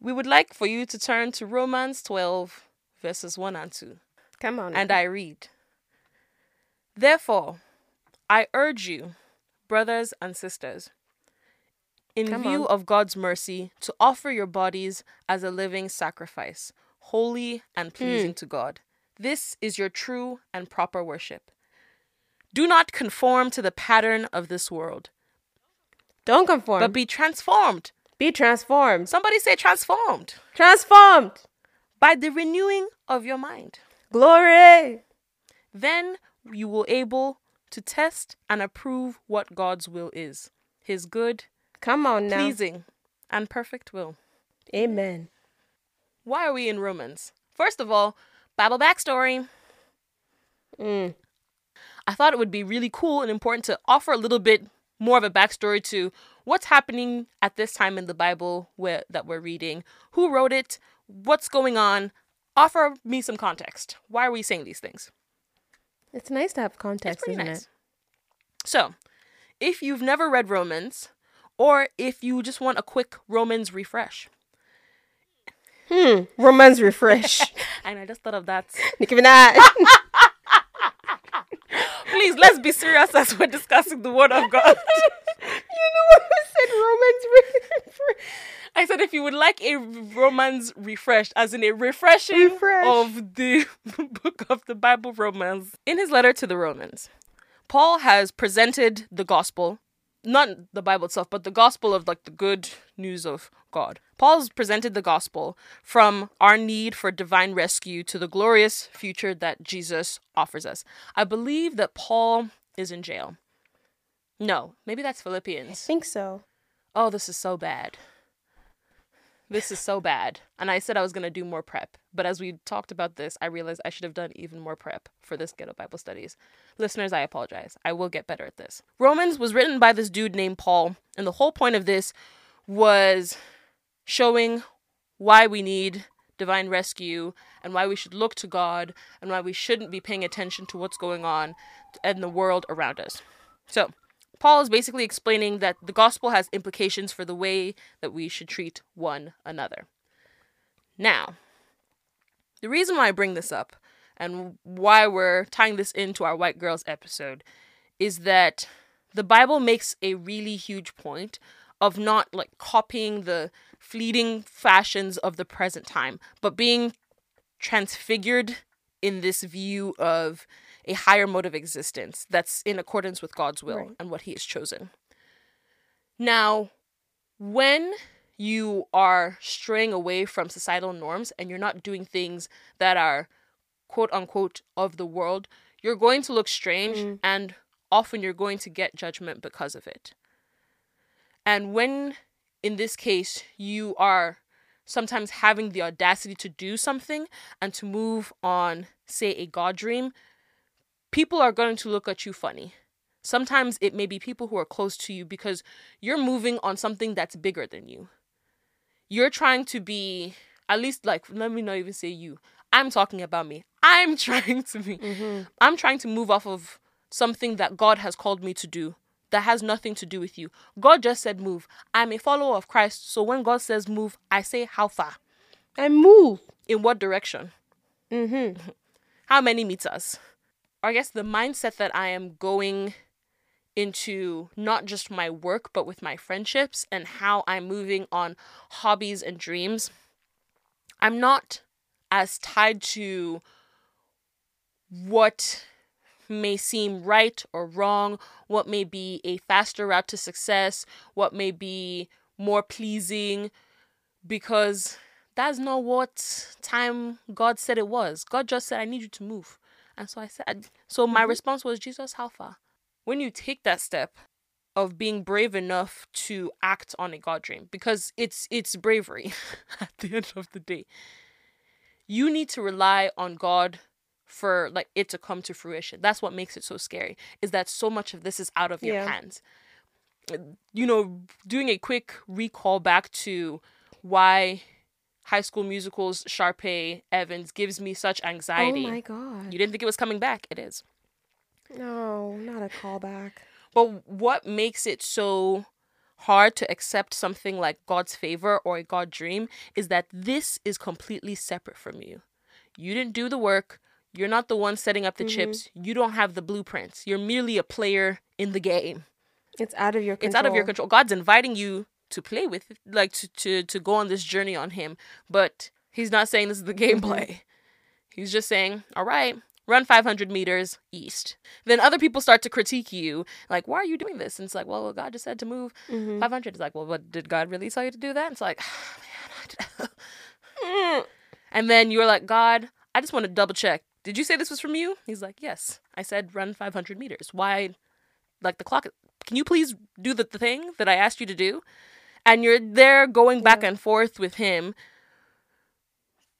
we would like for you to turn to Romans 12, verses 1 and 2. Come on. And I read Therefore, I urge you, brothers and sisters, in Come view on. of God's mercy, to offer your bodies as a living sacrifice, holy and pleasing hmm. to God. This is your true and proper worship. Do not conform to the pattern of this world, Don't conform. but be transformed. be transformed. Somebody say transformed Transformed. by the renewing of your mind. Glory. Then you will able to test and approve what God's will is. His good, Come on now. pleasing, and perfect will. Amen. Why are we in Romans? First of all, Bible backstory. Mm. I thought it would be really cool and important to offer a little bit more of a backstory to what's happening at this time in the Bible where, that we're reading, who wrote it, what's going on. Offer me some context. Why are we saying these things? It's nice to have context, isn't nice. it? So, if you've never read Romans, or if you just want a quick Romans refresh, Hmm. Romans refresh. and I just thought of that. Nicki Minaj. Please, let's be serious as we're discussing the Word of God. you know what I said? Romans. I said if you would like a Romans refreshed, as in a refreshing Refresh. of the book of the Bible, Romans. In his letter to the Romans, Paul has presented the gospel, not the Bible itself, but the gospel of like the good news of God. Paul's presented the gospel from our need for divine rescue to the glorious future that Jesus offers us. I believe that Paul is in jail. No, maybe that's Philippians. I think so. Oh, this is so bad. This is so bad. And I said I was going to do more prep. But as we talked about this, I realized I should have done even more prep for this Ghetto Bible Studies. Listeners, I apologize. I will get better at this. Romans was written by this dude named Paul. And the whole point of this was showing why we need divine rescue and why we should look to God and why we shouldn't be paying attention to what's going on in the world around us. So, Paul is basically explaining that the gospel has implications for the way that we should treat one another. Now, the reason why I bring this up and why we're tying this into our White Girls episode is that the Bible makes a really huge point of not like copying the fleeting fashions of the present time, but being transfigured in this view of a higher mode of existence that's in accordance with God's will Right. and what He has chosen. Now, when you are straying away from societal norms and you're not doing things that are quote unquote of the world, you're going to look strange Mm. and often you're going to get judgment because of it. And when, in this case, you are sometimes having the audacity to do something and to move on, say, a God dream, people are going to look at you funny. Sometimes it may be people who are close to you because you're moving on something that's bigger than you. You're trying to be, at least, like, let me not even say you. I'm talking about me. I'm trying to be, Mm-hmm. I'm trying to move off of something that God has called me to do that has nothing to do with you. God just said move. I'm a follower of Christ. So when God says move, I say how far? I move. In what direction? Mm-hmm. How many meters? Or I guess the mindset that I am going into not just my work, but with my friendships and how I'm moving on hobbies and dreams. I'm not as tied to what may seem right or wrong, what may be a faster route to success, what may be more pleasing, because that's not what time God said it was. God just said, I need you to move. And so I said, so my mm-hmm. response was, Jesus, how far? When you take that step of being brave enough to act on a God dream, because it's it's bravery at the end of the day. You need to rely on God for like it to come to fruition. That's what makes it so scary. Is that so much of this is out of your Yeah. hands. You know, doing a quick recall back to why High School Musicals Sharpay Evans gives me such oh anxiety. Oh my god. you didn't think it was coming back? It is. No, not a callback. But what makes it so hard to accept something like God's favor or a God dream is that this is completely separate from you. You didn't do the work. You're not the one setting up the chips. Mm-hmm. You don't have the blueprints. You're merely a player in the game. It's out of your control. It's out of your control. God's inviting you to play with, it, like to, to, to go on this journey on Him, but He's not saying this is the mm-hmm. gameplay. He's just saying, all right, run 500 meters east. Then other people start to critique you, like, why are you doing this? And it's like, well, God just said to move mm-hmm. 500. It's like, well, but did God really tell you to do that? It's like, oh, man. I- mm. And then you're like, God, I just want to double check. Did you say this was from you? He's like, Yes. I said run 500 meters. Why? Like the clock. Can you please do the, the thing that I asked you to do? And you're there going back and forth with him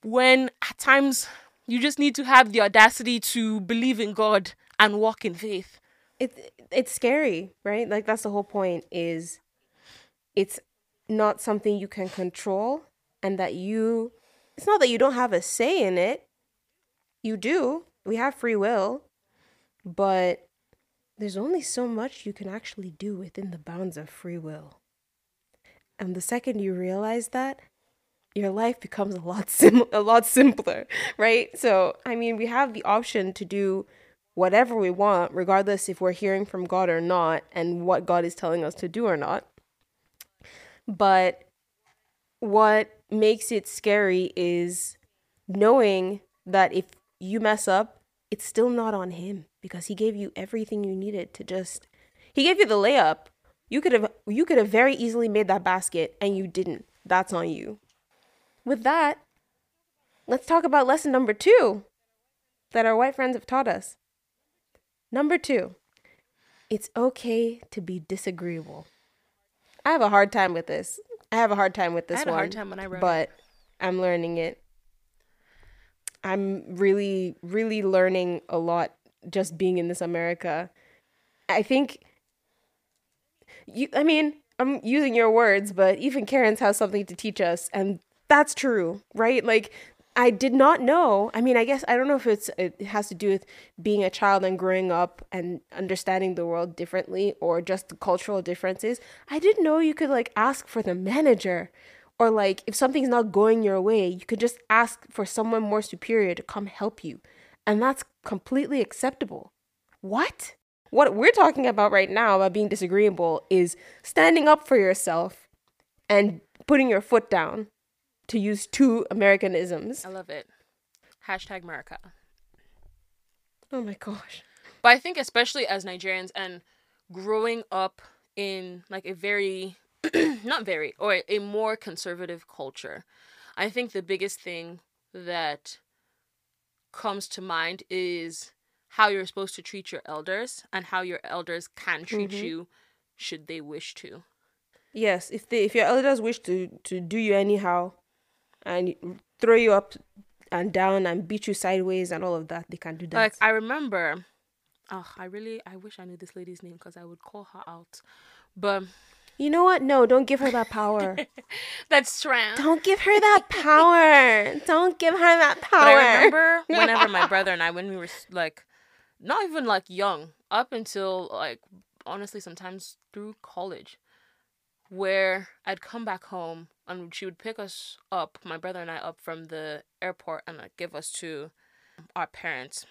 when at times you just need to have the audacity to believe in God and walk in faith. It it's scary, right? Like that's the whole point is it's not something you can control and that you it's not that you don't have a say in it. You do. We have free will, but there's only so much you can actually do within the bounds of free will. And the second you realize that, your life becomes a lot sim- a lot simpler, right? So, I mean, we have the option to do whatever we want regardless if we're hearing from God or not and what God is telling us to do or not. But what makes it scary is knowing that if you mess up, it's still not on him because he gave you everything you needed to just he gave you the layup. You could have you could have very easily made that basket and you didn't. That's on you. With that, let's talk about lesson number 2 that our white friends have taught us. Number 2. It's okay to be disagreeable. I have a hard time with this. I have a hard time with this I had one. a hard time when I wrote but I'm learning it. I'm really, really learning a lot just being in this America. I think you I mean, I'm using your words, but even Karen's has something to teach us, and that's true, right? Like I did not know. I mean, I guess I don't know if it's it has to do with being a child and growing up and understanding the world differently or just the cultural differences. I didn't know you could like ask for the manager or like if something's not going your way, you could just ask for someone more superior to come help you. And that's completely acceptable. What? What we're talking about right now about being disagreeable is standing up for yourself and putting your foot down to use two Americanisms. I love it. Hashtag America. Oh my gosh. But I think especially as Nigerians and growing up in like a very not very or a more conservative culture, I think the biggest thing that comes to mind is how you're supposed to treat your elders and how your elders can treat Mhm. you should they wish to. Yes, if they if your elders wish to to do you anyhow and throw you up and down and beat you sideways and all of that, they can do that. Like I remember, oh, I really I wish I knew this lady's name because I would call her out. But you know what? No, don't give her that power. that's trans. don't give her that power. Don't give her that But power. I remember whenever my brother and I, when we were like, not even like young, up until like honestly, sometimes through college, where I'd come back home and she would pick us up, my brother and I, up from the airport and like, give us to our parents,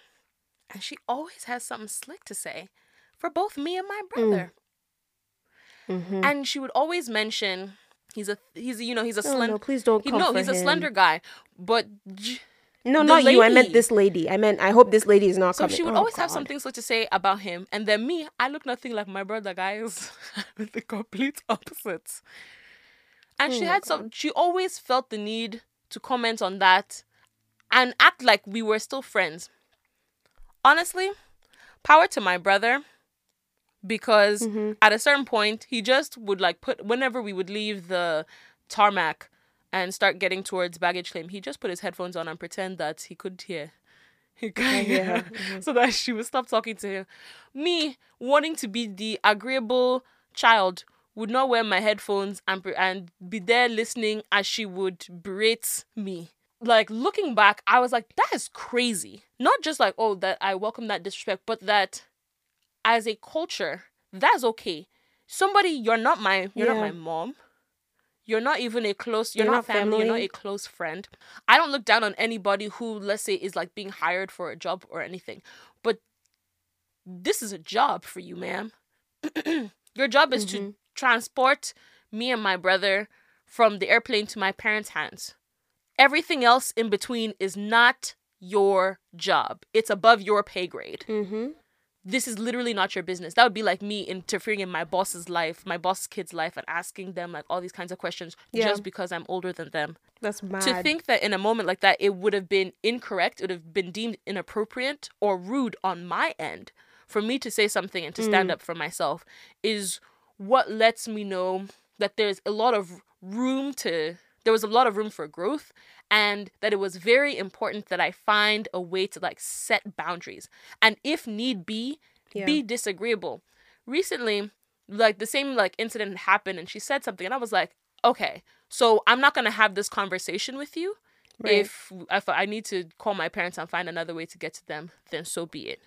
and she always has something slick to say for both me and my brother, mm. Mhm. and she would always mention. He's a he's a, you know he's a No, slender no, please don't he, no he's a slender guy but j- No, not you. I meant this lady. I meant I hope this lady is not So coming. she would Oh, always have something slick to say about him, and then me, I look nothing like my brother, guys. the complete opposite. And she Oh my had some. She always felt the need to comment on that, and act like we were still friends. Honestly, power to my brother, because Mhm. at a certain point he just would like put whenever we would leave the tarmac and start getting towards baggage claim, he just put his headphones on and pretend that he could hear. He could hear her. so that she would stop talking to him. Me wanting to be the agreeable child would not wear my headphones and pre- and be there listening as she would berate me. Like looking back, I was like, that is crazy. Not just like, oh, that I welcome that disrespect, but that as a culture, that's okay. Somebody, you're not my, you're not my mom. You're not even a close. You're, You're not, not family. You're not a close friend. I don't look down on anybody who, let's say, is like being hired for a job or anything. But this is a job for you, ma'am. Your job is to Mhm. transport me and my brother from the airplane to my parents' hands. Everything else in between is not your job. It's above your pay grade. Mhm. This is literally not your business. That would be like me interfering in my boss's life, my boss's kid's life, and asking them like all these kinds of questions Yeah. just because I'm older than them. That's mad. To think that in a moment like that, it would have been incorrect, it would have been deemed inappropriate or rude on my end for me to say something and to stand Mm. up for myself is what lets me know that there's a lot of room to there was a lot of room for growth and that it was very important that I find a way to like set boundaries and if need be Yeah. be disagreeable. Recently, like the same like incident happened and she said something and I was like, "Okay, so I'm not going to have this conversation with you. Right. If if I need to call my parents and find another way to get to them, then so be it."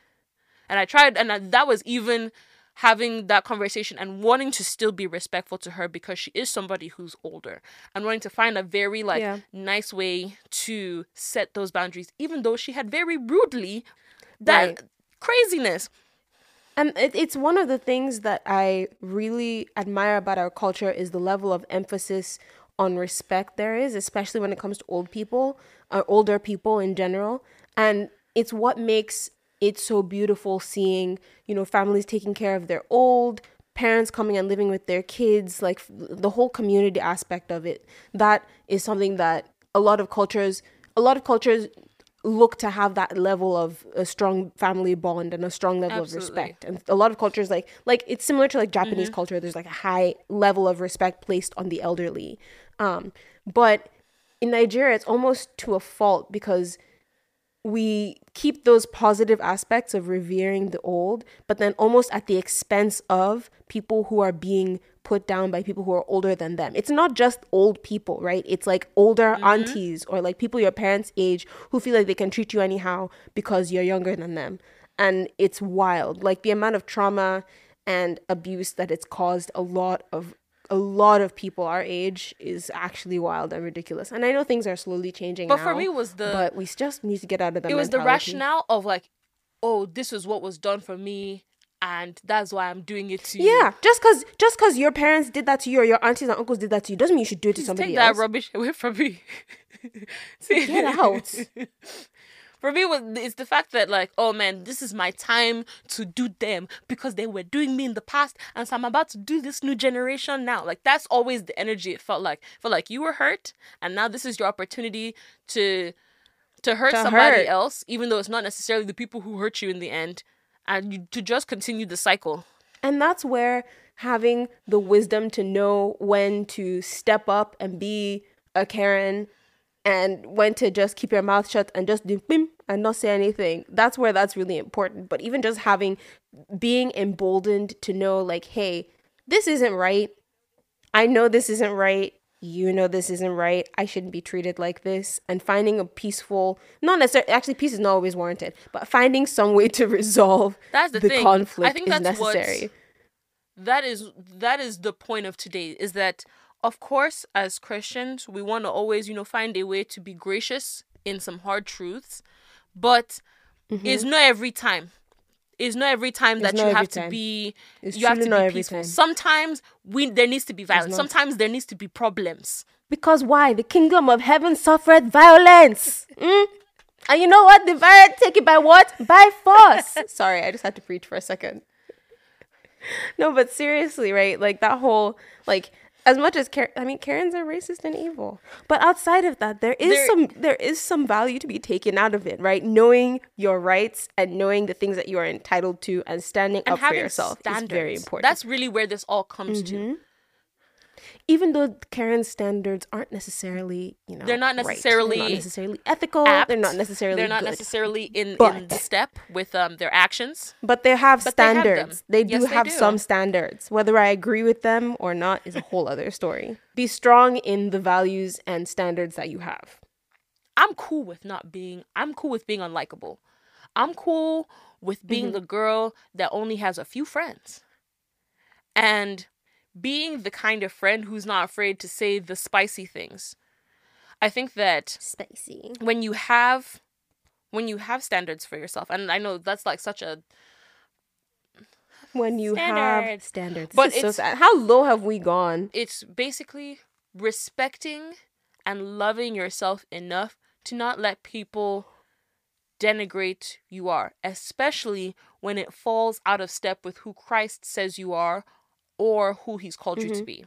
And I tried and I, that was even having that conversation and wanting to still be respectful to her because she is somebody who's older and wanting to find a very like Yeah. nice way to set those boundaries even though she had very rudely that Right. craziness And it, it's one of the things that I really admire about our culture is the level of emphasis on respect there is, especially when it comes to old people or older people in general. And it's what makes it so beautiful seeing, you know, families taking care of their old, parents coming and living with their kids, like the whole community aspect of it. That is something that a lot of cultures, a lot of cultures look to have that level of a strong family bond and a strong level Absolutely. of respect and a lot of cultures like like it's similar to like japanese culture there's like a high level of respect placed on the elderly um but in nigeria it's almost to a fault because we keep those positive aspects of revering the old, but then almost at the expense of people who are being put down by people who are older than them. It's not just old people, right? It's like older mm-hmm. aunties or like people your parents' age who feel like they can treat you anyhow because you're younger than them. And it's wild. Like the amount of trauma and abuse that it's caused a lot of a lot of people our age is actually wild and ridiculous. And I know things are slowly changing But for now, me, was the- but we just need to get out of the it was the rationale of like oh this is what was done for me and that's why i'm doing it to you Yeah, just cause just cause your parents did that to you or your aunties and uncles did that to you doesn't mean you should do it to Please somebody take that rubbish away from me See? Get out. for me it's the fact that like oh man this is my time to do them because they were doing me in the past and so i'm about to do this new generation now. Like that's always the energy it felt like. It felt like you were hurt and now this is your opportunity to to hurt To somebody hurt. else even though it's not necessarily the people who hurt you in the end and you, to just continue the cycle. And that's where having the wisdom to know when to step up and be a Karen and when to just keep your mouth shut and just do bim and not say anything. That's where that's really important. But even just having being emboldened to know like, hey, this isn't right. I know this isn't right. You know this isn't right. I shouldn't be treated like this. And finding a peaceful, not necessarily, actually, peace is not always warranted, but finding some way to resolve That's the thing. I conflict think is that's necessary. that is that is the point of today is that of course as christians we want to always you know find a way to be gracious in some hard truths but it's not every time it's not every time that Mm-hmm. You have every to be It's you have to be peaceful time. sometimes we there needs to be violence sometimes there needs to be problems Because why? The kingdom of heaven suffered violence. Mm? And you know what? The violence take it by what? By force. Sorry, I just had to preach for a second. no, but seriously, right? Like that whole like as much as Karen, I mean, Karens are racist and evil, but outside of that, there is There- some there is some value to be taken out of it, right? Knowing your rights and knowing the things that you are entitled to and standing and up for yourself standards is very important. that's really where this all comes Mm-hmm. to even though Karen's standards aren't necessarily, you know, They're not right. They're necessarily not necessarily ethical. apt. They're not necessarily they're not good. necessarily in in But- the step with um their actions but they have But they have standards. They, do Yes, they have do. some standards. Whether I agree with them or not is a whole other story. Be strong in the values and standards that you have. I'm cool with not being I'm cool with being unlikable. I'm cool with being the girl that only has a few friends. And being the kind of friend who's not afraid to say the spicy things. I think that Spicy. when you have when you have standards for yourself and I know that's like such a When you have Standards. standards. But is so sad. How low have we gone? it's basically respecting and loving yourself enough to not let people denigrate you are, especially when it falls out of step with who Christ says you are or who he's called you to Mm-hmm. be.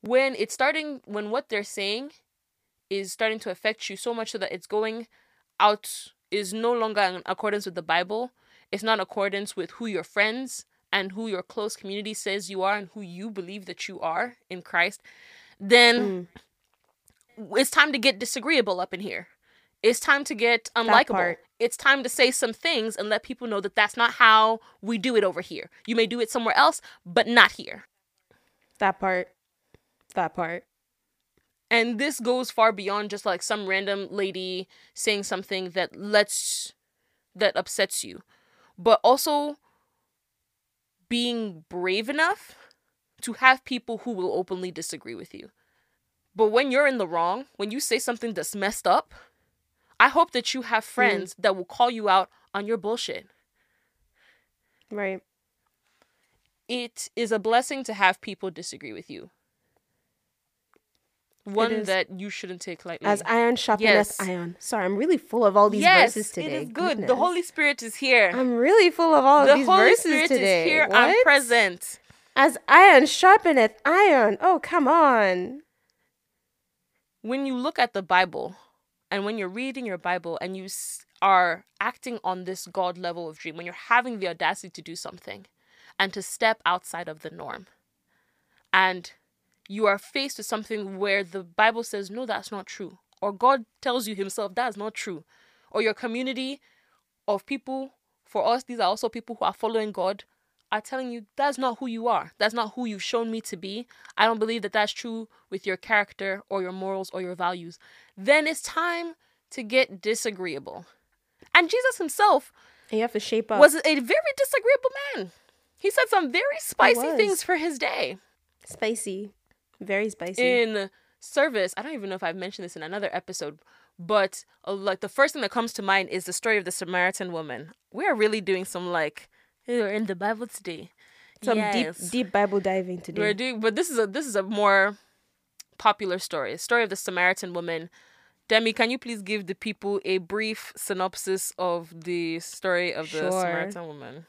When it's starting, when what they're saying is starting to affect you so much so that it's going out, is no longer in accordance with the Bible, it's not in accordance with who your friends and who your close community says you are and who you believe that you are in Christ, then Mm. it's time to get disagreeable up in here. It's time to get unlikable. It's time to say some things and let people know that that's not how we do it over here. You may do it somewhere else, but not here. That part. That part. And this goes far beyond just like some random lady saying something that lets that upsets you, but also being brave enough to have people who will openly disagree with you. But when you're in the wrong, when you say something that's messed up, I hope that you have friends that will call you out on your bullshit. Right. It is a blessing to have people disagree with you. One that you shouldn't take lightly. As iron sharpeneth Yes. iron. Sorry, I'm really full of all these yes, verses today. it is good. The Holy Spirit is here. I'm really full of all the of these Holy verses Spirit today. is here. What? I'm present. As iron sharpeneth iron. Oh, come on. When you look at the Bible, and when you're reading your Bible, and you are acting on this God level of dream, when you're having the audacity to do something, and to step outside of the norm, and you are faced with something where the Bible says, no, that's not true, or God tells you Himself, that's not true, or your community of people, for us, these are also people who are following God, are telling you that's not who you are. That's not who you've shown me to be. I don't believe that that's true with your character or your morals or your values. Then it's time to get disagreeable. And Jesus himself you have to shape up. was a very disagreeable man. He said some very spicy things for his day spicy. Very spicy. in service. I don't even know if I've mentioned this in another episode, but uh, like the first thing that comes to mind is the story of the Samaritan woman. We are really doing some like we're in the Bible today. Some Yes. deep deep Bible diving today. We're doing, but this is a this is a more popular story. Story of the Samaritan woman. Demi, can you please give the people a brief synopsis of the story of the Sure. Samaritan woman?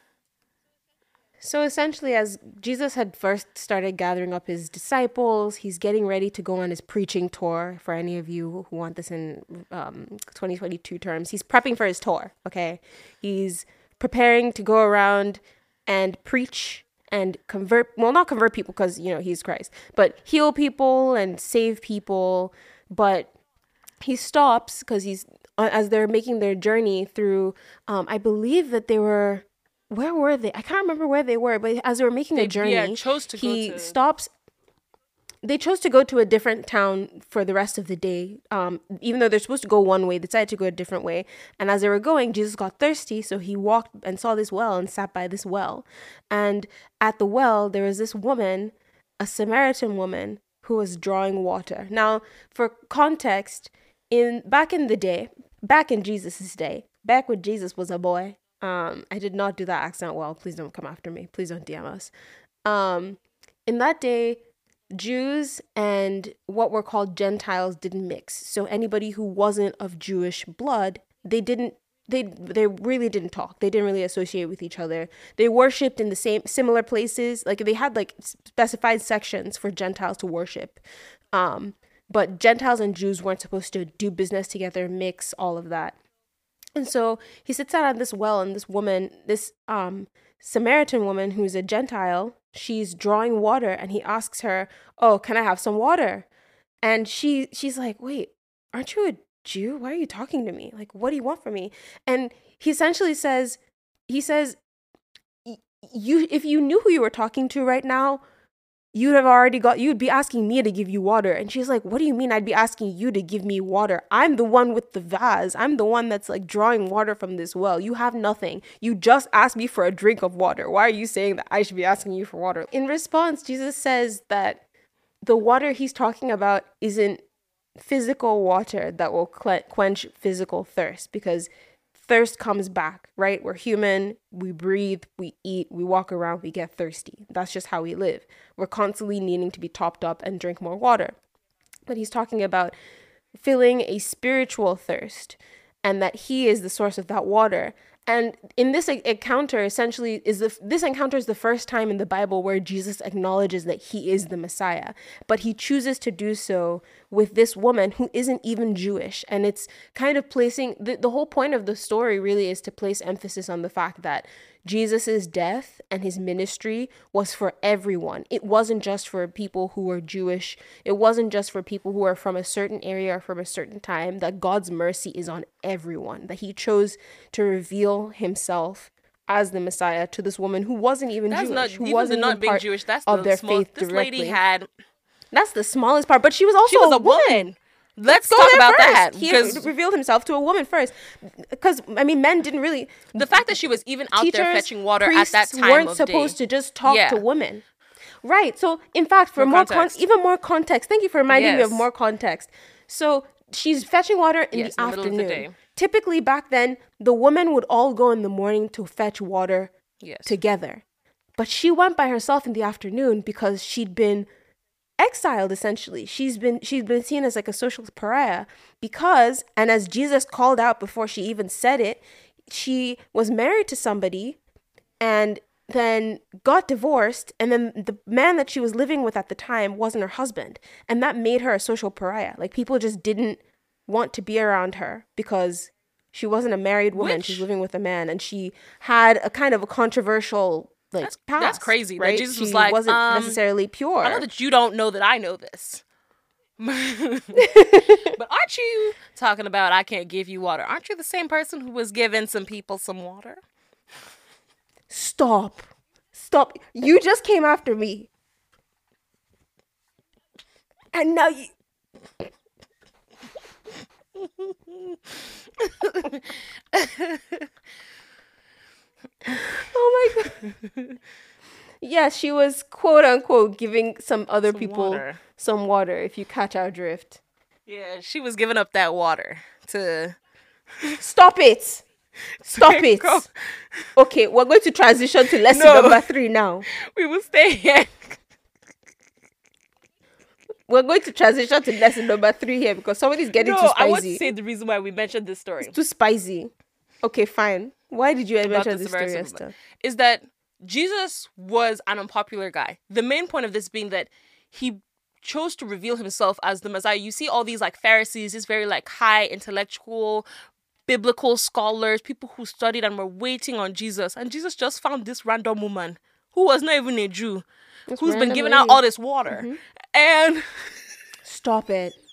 So essentially, as Jesus had first started gathering up his disciples, he's getting ready to go on his preaching tour. For any of you who want this in um, 2022 terms, he's prepping for his tour. Okay, he's preparing to go around and preach and convert. Well, not convert people because you know he's Christ, but heal people and save people. But he stops because he's uh, as they're making their journey through. Um, I believe that they were where were they? I can't remember where they were, but as they were making They- a journey, yeah, chose to he to- stops. They chose to go to a different town for the rest of the day. Um, even though they're supposed to go one way, they decided to go a different way. And as they were going, Jesus got thirsty, so he walked and saw this well and sat by this well. And at the well, there was this woman, a Samaritan woman, who was drawing water. Now, for context, in back in the day, back in Jesus's day, back when Jesus was a boy, um, I did not do that accent well. Please don't come after me. Please don't DM us. Um, in that day, Jews and what were called Gentiles didn't mix. So anybody who wasn't of Jewish blood, they didn't they they really didn't talk. They didn't really associate with each other. They worshipped in the same similar places. Like they had like specified sections for Gentiles to worship. Um, but Gentiles and Jews weren't supposed to do business together, mix all of that. And so he sits out at this well, and this woman, this um Samaritan woman who's a Gentile, she's drawing water, and he asks her, "Oh, can I have some water?" And she she's like, "Wait, aren't you a Jew? Why are you talking to me? Like, what do you want from me?" And he essentially says, he says, "You, if you knew who you were talking to right now." You'd have already got, you'd be asking me to give you water. And she's like, What do you mean I'd be asking you to give me water? I'm the one with the vase. I'm the one that's like drawing water from this well. You have nothing. You just asked me for a drink of water. Why are you saying that I should be asking you for water? In response, Jesus says that the water he's talking about isn't physical water that will quench physical thirst because thirst comes back, right? We're human, we breathe, we eat, we walk around, we get thirsty. That's just how we live. We're constantly needing to be topped up and drink more water. But he's talking about filling a spiritual thirst and that he is the source of that water And in this encounter, essentially, is the this encounter is the first time in the Bible where Jesus acknowledges that he is the Messiah, but he chooses to do so with this woman who isn't even Jewish, and it's kind of placing the the whole point of the story really is to place emphasis on the fact that Jesus' death and his ministry was for everyone. It wasn't just for people who were Jewish. It wasn't just for people who are from a certain area or from a certain time. That God's mercy is on everyone. That he chose to reveal himself as the Messiah to this woman who wasn't even That's Jewish, not who wasn't not even being part Jewish. That's of the their small, faith This directly. lady had. That's the smallest part, but she was also She was a woman. woman. Let's Go talk about first. that He revealed himself to a woman first, because I mean, men didn't really the fact that she was even out teachers, there fetching water at that time weren't supposed day. to just talk Yeah. to women. Right. So, in fact, for more con- even more context, thank you for reminding me of more context. So, she's fetching water in Yes, the in the the afternoon. day. Typically, back then, the women would all go in the morning to fetch water Yes. together. But she went by herself in the afternoon because she'd been exiled essentially. She's been she's been seen as like a social pariah because and as Jesus called out before she even said it, she was married to somebody and then got divorced and then the man that she was living with at the time wasn't her husband and that made her a social pariah. Like people just didn't want to be around her because she wasn't a married woman. Which- She's living with a man and she had a kind of a controversial like That's- that's crazy that right? Jesus she was like, wasn't um, necessarily pure. I know that you don't know that I know this. but aren't you talking about I can't give you water? Aren't you the same person who was giving some people some water? Stop. Stop. You just came after me. And now you. oh my god. Yeah, she was quote unquote giving some other Some people water. some water, if you catch our drift. Yeah, she was giving up that water to Stop it! Stop it! Go. Okay, we're going to transition to lesson No. number three now. We will stay here. We're going to transition to lesson number three here because somebody's getting No, too I want to say the reason why we mentioned this story. too spicy. Okay, fine. Why did you mention this story, Esther? is that Jesus was an unpopular guy. The main point of this being that he chose to reveal himself as the Messiah. You see all these like Pharisees, these very like high intellectual biblical scholars, people who studied and were waiting on Jesus. And Jesus just found this random woman who was not even a Jew, who's been giving out all this water. Mm-hmm. And Stop it.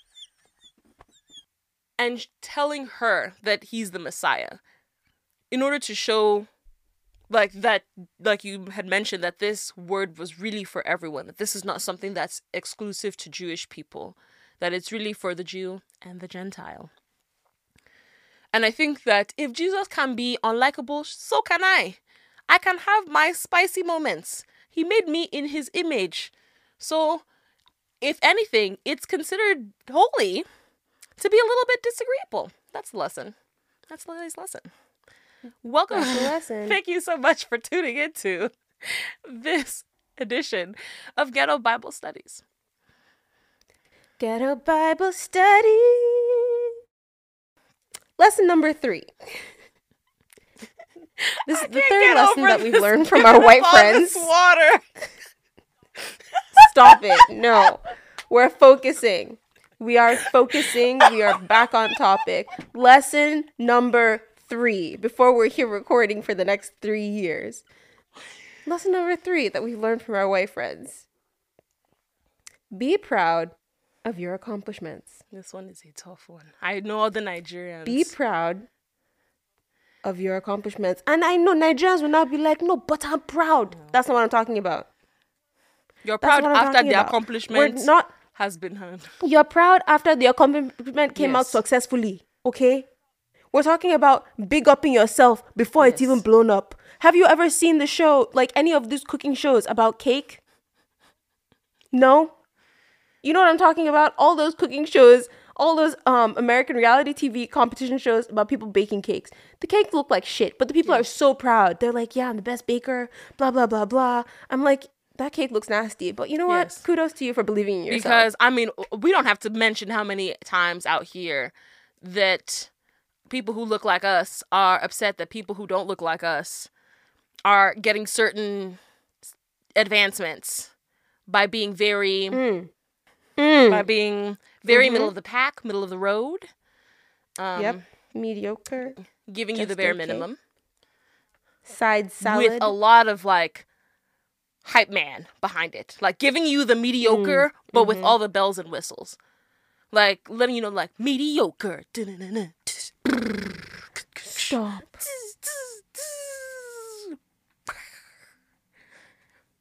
and telling her that he's the Messiah in order to show like that like you had mentioned that this word was really for everyone that this is not something that's exclusive to Jewish people that it's really for the Jew and the Gentile and I think that if Jesus can be unlikable so can I I can have my spicy moments he made me in his image so if anything it's considered holy to be a little bit disagreeable. That's the lesson. That's today's lesson. Welcome. The lesson. Thank you so much for tuning into this edition of Ghetto Bible Studies. Ghetto Bible study. Lesson number three. This is the third lesson that we've learned from our white friends. water. Stop it. No. We're focusing. We are focusing. We are back on topic. Lesson number three before we're here recording for the next three years. Lesson number three that we've learned from our white friends be proud of your accomplishments. This one is a tough one. I know all the Nigerians. Be proud of your accomplishments. And I know Nigerians will not be like, no, but I'm proud. That's not what I'm talking about. You're That's proud after the about. accomplishment We're not has been heard. You're proud after the accomplishment came out successfully, okay? We're talking about big upping yourself before it's even blown up. Have you ever seen the show, like any of these cooking shows about cake? No? You know what I'm talking about? All those cooking shows, all those um American reality TV competition shows about people baking cakes. The cakes look like shit, but the people are so proud. They're like, yeah, I'm the best baker, blah, blah, blah, blah. I'm like, that cake looks nasty, but you know what? Yes. Kudos to you for believing in yourself. Because I mean, we don't have to mention how many times out here that people who look like us are upset that people who don't look like us are getting certain advancements by being very Mm. Mm. by being very Mhm. middle of the pack, middle of the road. Um, Yep. Mediocre. Giving you the bare okay. minimum Side salad. with a lot of like hype man behind it, like giving you the mediocre, but with mhm. all the bells and whistles, like letting you know like mediocre. Stop.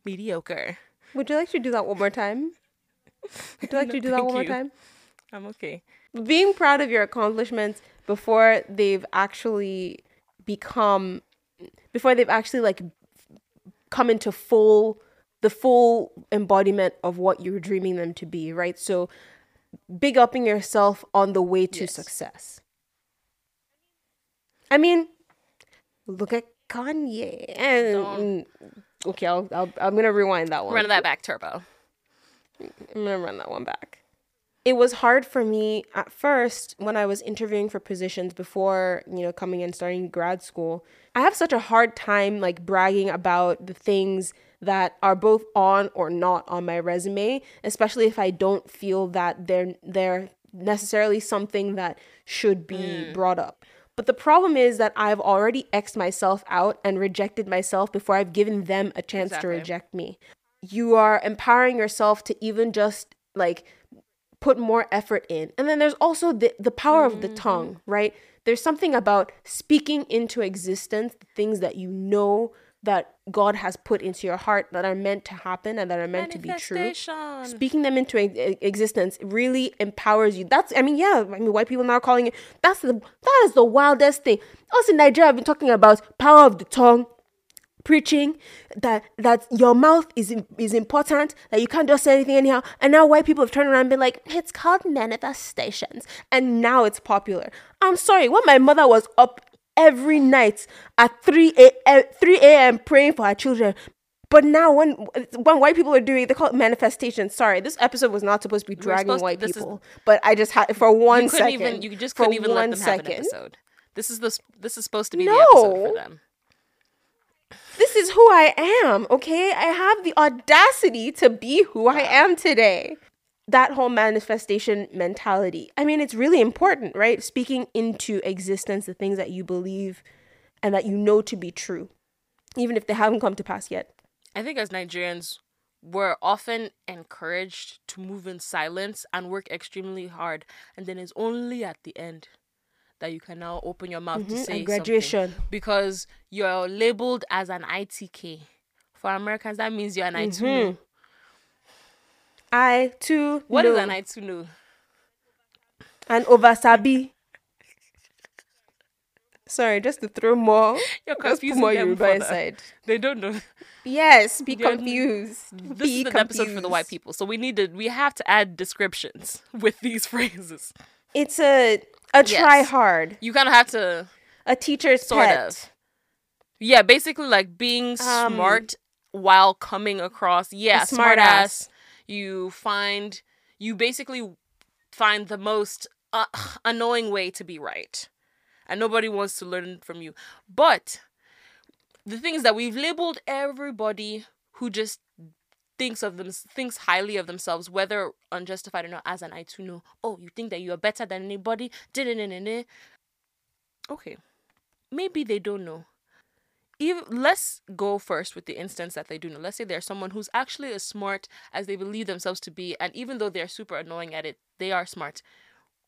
Mediocre. Would you like to do that one more time? Would you like No, to do that thank one more time? I'm okay. Being proud of your accomplishments before they've actually become, before they've actually like come into full, the full embodiment of what you're dreaming them to be, right? So, big upping yourself on the way to Yes. success. I mean, look at Kanye. And, mm, okay, I'll, I'll, I'm gonna rewind that one. Run that back, Turbo. I'm gonna run that one back. It was hard for me at first when I was interviewing for positions before, you know, coming and starting grad school. I have such a hard time like bragging about the things that are both on or not on my resume, especially if I don't feel that they're they're necessarily something that should be mm. brought up. But the problem is that I've already X'd myself out and rejected myself before I've given them a chance Exactly. to reject me. You are empowering yourself to even just like put more effort in. And then there's also the the power of the mm-hmm. tongue, right? There's something about speaking into existence the things that you know that God has put into your heart that are meant to happen and that are meant to be true speaking them into existence really empowers you. That's, I mean, yeah, I mean, white people now calling it, that's the, that is the wildest thing. Also in Nigeria, I've been talking about power of the tongue, preaching that, that your mouth is, is important, that you can't just say anything anyhow. And now white people have turned around and been like, it's called manifestations. And now it's popular. I'm sorry, when my mother was up every night at 3 a.m. Eh, 3 a.m. praying for our children. But now when when white people are doing they call it manifestation. Sorry, this episode was not supposed to be dragging supposed to- white is- people, but I just had for one you couldn't second. even you just couldn't even let them have an episode. This is the this is supposed to be the episode for them. This is who I am, okay? I have the audacity to be who I am today. That whole manifestation mentality. I mean, it's really important, right? Speaking into existence the things that you believe and that you know to be true, even if they haven't come to pass yet. I think as Nigerians, we're often encouraged to move in silence and work extremely hard, and then it's only at the end that you can now open your mouth to Mhm, say graduation. something because you're labeled as an ITK. For Americans, that means you're an I2. I too What know is an I2? and over sabi. Sorry, just to throw more. You're confusing more them Yoruba further. inside. They don't know. Yes, be You're- confused. This be is an episode for the white people, so we need to we have to add descriptions with these phrases. It's a a try Yes. hard, You kind of have to a teacher's Sort pet. of. Yeah, basically like being Um, smart while coming across yeah, smart smart ass. You find you basically find the most uh, annoying way to be right. And nobody wants to learn from you. But the thing is that we've labeled everybody who just thinks of them thinks highly of themselves, whether unjustified or not, as an Aituno. Oh, you think that you are better than anybody? Okay. Maybe they don't know. Even, let's go first with the instance that they do know. Let's say there's someone who's actually as smart as they believe themselves to be, and even though they're super annoying at it, they are smart.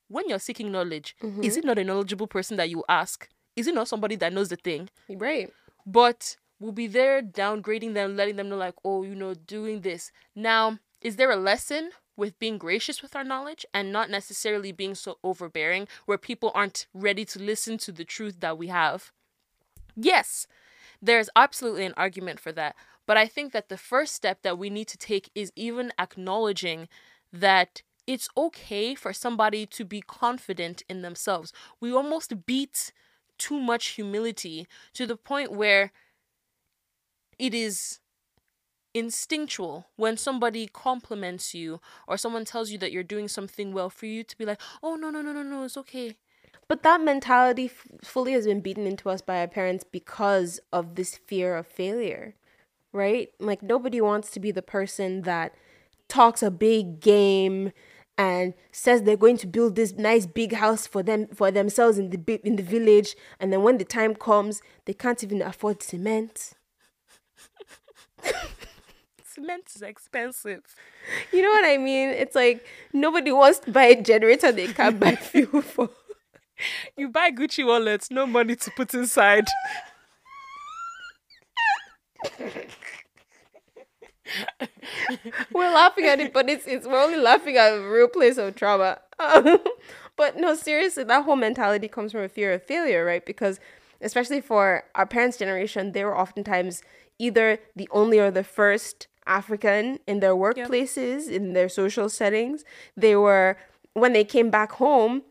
When you're seeking knowledge, is mm-hmm. it not a knowledgeable person that you ask? Is it not somebody that knows the thing? Right. but we'll be there downgrading them, letting them know, like, oh, you know, doing this. Now, is there a lesson with being gracious with our knowledge and not necessarily being so overbearing where people aren't ready to listen to the truth that we have? Yes, there's absolutely an argument for that. But I think that the first step that we need to take is even acknowledging that it's okay for somebody to be confident in themselves. We almost beat too much humility to the point where it is instinctual when somebody compliments you or someone tells you that you're doing something well for you to be like, oh, no, no, no, no, no, it's okay. But that mentality f- fully has been beaten into us by our parents because of this fear of failure, right? Like nobody wants to be the person that talks a big game and says they're going to build this nice big house for them for themselves in the in the village and then when the time comes they can't even afford cement Cement is expensive. you know what i mean it's like nobody wants to buy a generator they can't buy fuel for You buy Gucci wallets, no money to put inside. we're laughing at it but it's it's we're only laughing at a real place of trauma. Um, but no seriously that whole mentality comes from a fear of failure right? Because especially for our parents generation they were oftentimes either the only or the first african in their workplaces in their social settings. They were when they came back home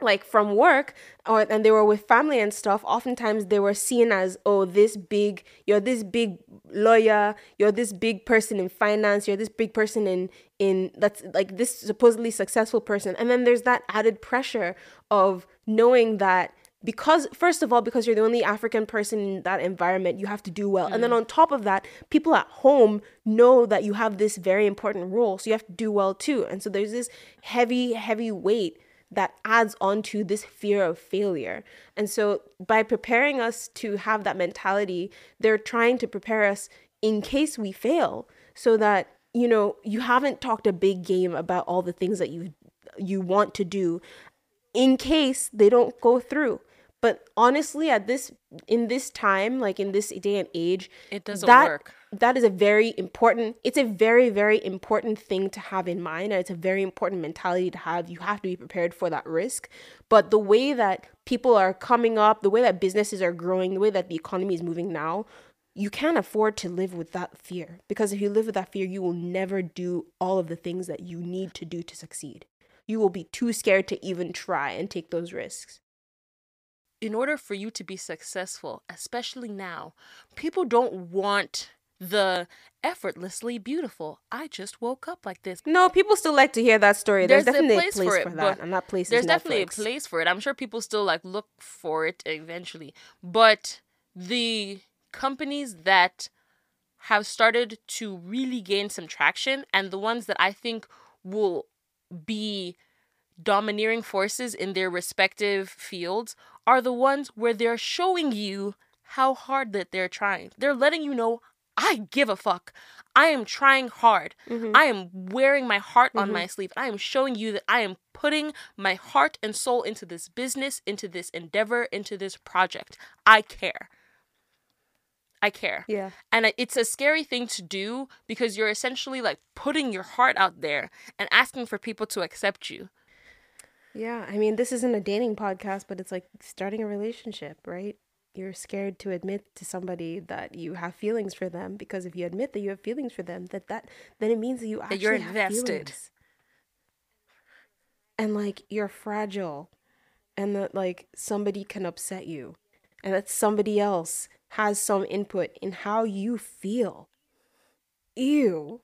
like from work or and they were with family and stuff oftentimes they were seen as oh this big you're this big lawyer you're this big person in finance you're this big person in in that's like this supposedly successful person. And then there's that added pressure of knowing that because first of all because you're the only african person in that environment you have to do well. And then mm. on top of that people at home know that you have this very important role so you have to do well too. And so there's this heavy heavy weight that adds on to this fear of failure. And so by preparing us to have that mentality, they're trying to prepare us in case we fail so that you know you haven't talked a big game about all the things that you you want to do in case they don't go through. But honestly at this in this time like in this day and age It doesn't that, work. That is a very important it's a very very important thing to have in mind and it's a very important mentality to have. You have to be prepared for that risk. But the way that people are coming up the way that businesses are growing the way that the economy is moving now you can't afford to live with that fear. Because if you live with that fear you will never do all of the things that you need to do to succeed. You will be too scared to even try and take those risks. In order for you to be successful, especially now, people don't want the effortlessly beautiful. I just woke up like this. no people still like to hear that story there's, There's definitely a place place, for for, that and that place There's definitely a place for it. I'm sure people still like look for it eventually. But the companies that have started to really gain some traction and the ones that I think will be domineering forces in their respective fields are the ones where they're showing you how hard that they're trying. They're letting you know, I give a fuck. I am trying hard. Mm-hmm. I am wearing my heart on mm-hmm. my sleeve. I am showing you that I am putting my heart and soul into this business, into this endeavor, into this project. I care. I care. yeah And it's a scary thing to do because you're essentially like putting your heart out there and asking for people to accept you. Yeah, I mean, this isn't a dating podcast, but it's like starting a relationship, right? You're scared to admit to somebody that you have feelings for them because if you admit that you have feelings for them, that that then it means that you actually you're have invested. feelings. And like you're fragile, and that like somebody can upset you, and that somebody else has some input in how you feel. Ew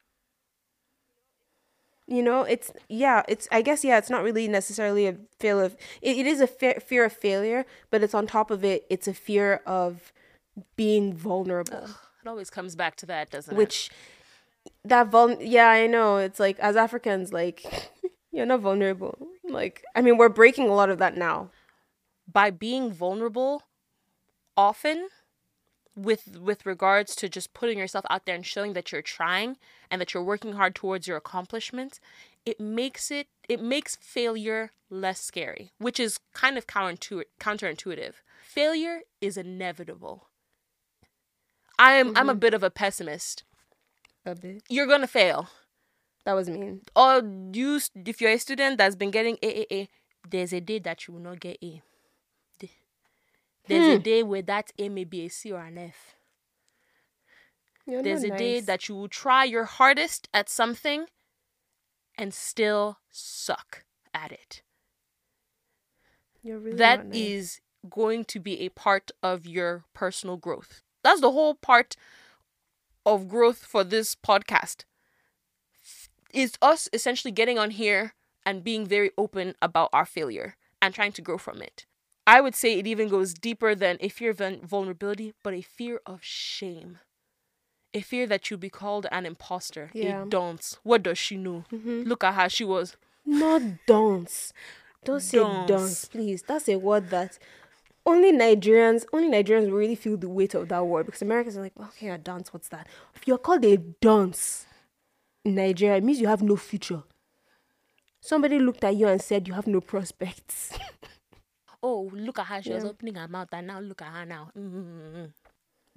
you know it's yeah it's i guess yeah it's not really necessarily a fear of it, it is a fe- fear of failure but it's on top of it it's a fear of being vulnerable. It always comes back to that, doesn't it? which that vul yeah i know it's like as africans like you're not vulnerable. Like i mean we're breaking a lot of that now. By being vulnerable often with with regards to just putting yourself out there and showing that you're trying and that you're working hard towards your accomplishments it makes it it makes failure less scary which is kind of counterintuitive counterintuitive. Failure is inevitable. I am i'm a mm-hmm. bit of a pessimist. A bit? You're gonna fail. That was mean. Or you if you're a student that's been getting A, A, A, there's a day that you will not get A. The- There's a hmm. day where that A may be a C or an F. You're There's a not day that you will try your hardest at something and still suck at it. you're really That nice. is going to be a part of your personal growth. That's the whole part of growth for this podcast. Is us essentially getting on here and being very open about our failure and trying to grow from it. I would say it even goes deeper than a fear of vulnerability, but a fear of shame. A fear that you'll be called an imposter, Yeah. a dunce. What does she know? Mm-hmm. Look at her. She was. Not dance. Don't say Dance. dance, please. That's a word that only Nigerians, only Nigerians really feel the weight of that word because Americans are like, okay, a dance, what's that? If you're called a dance in Nigeria, it means you have no future. Somebody looked at you and said you have no prospects. Oh, look at her. She was opening her mouth, and now look at her now. Mm-hmm.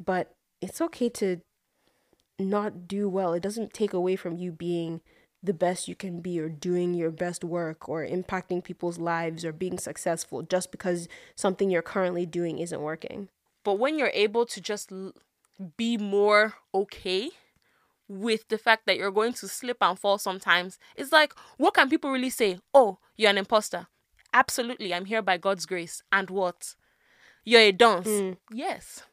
but it's okay to not do well. It doesn't take away from you being the best you can be or doing your best work or impacting people's lives or being successful just because something you're currently doing isn't working. But when you're able to just l- be more okay with the fact that you're going to slip and fall sometimes, it's like, what can people really say? Oh, you're an imposter. Absolutely, I'm here by God's grace. And what? You're a dunce. Hmm. Yes.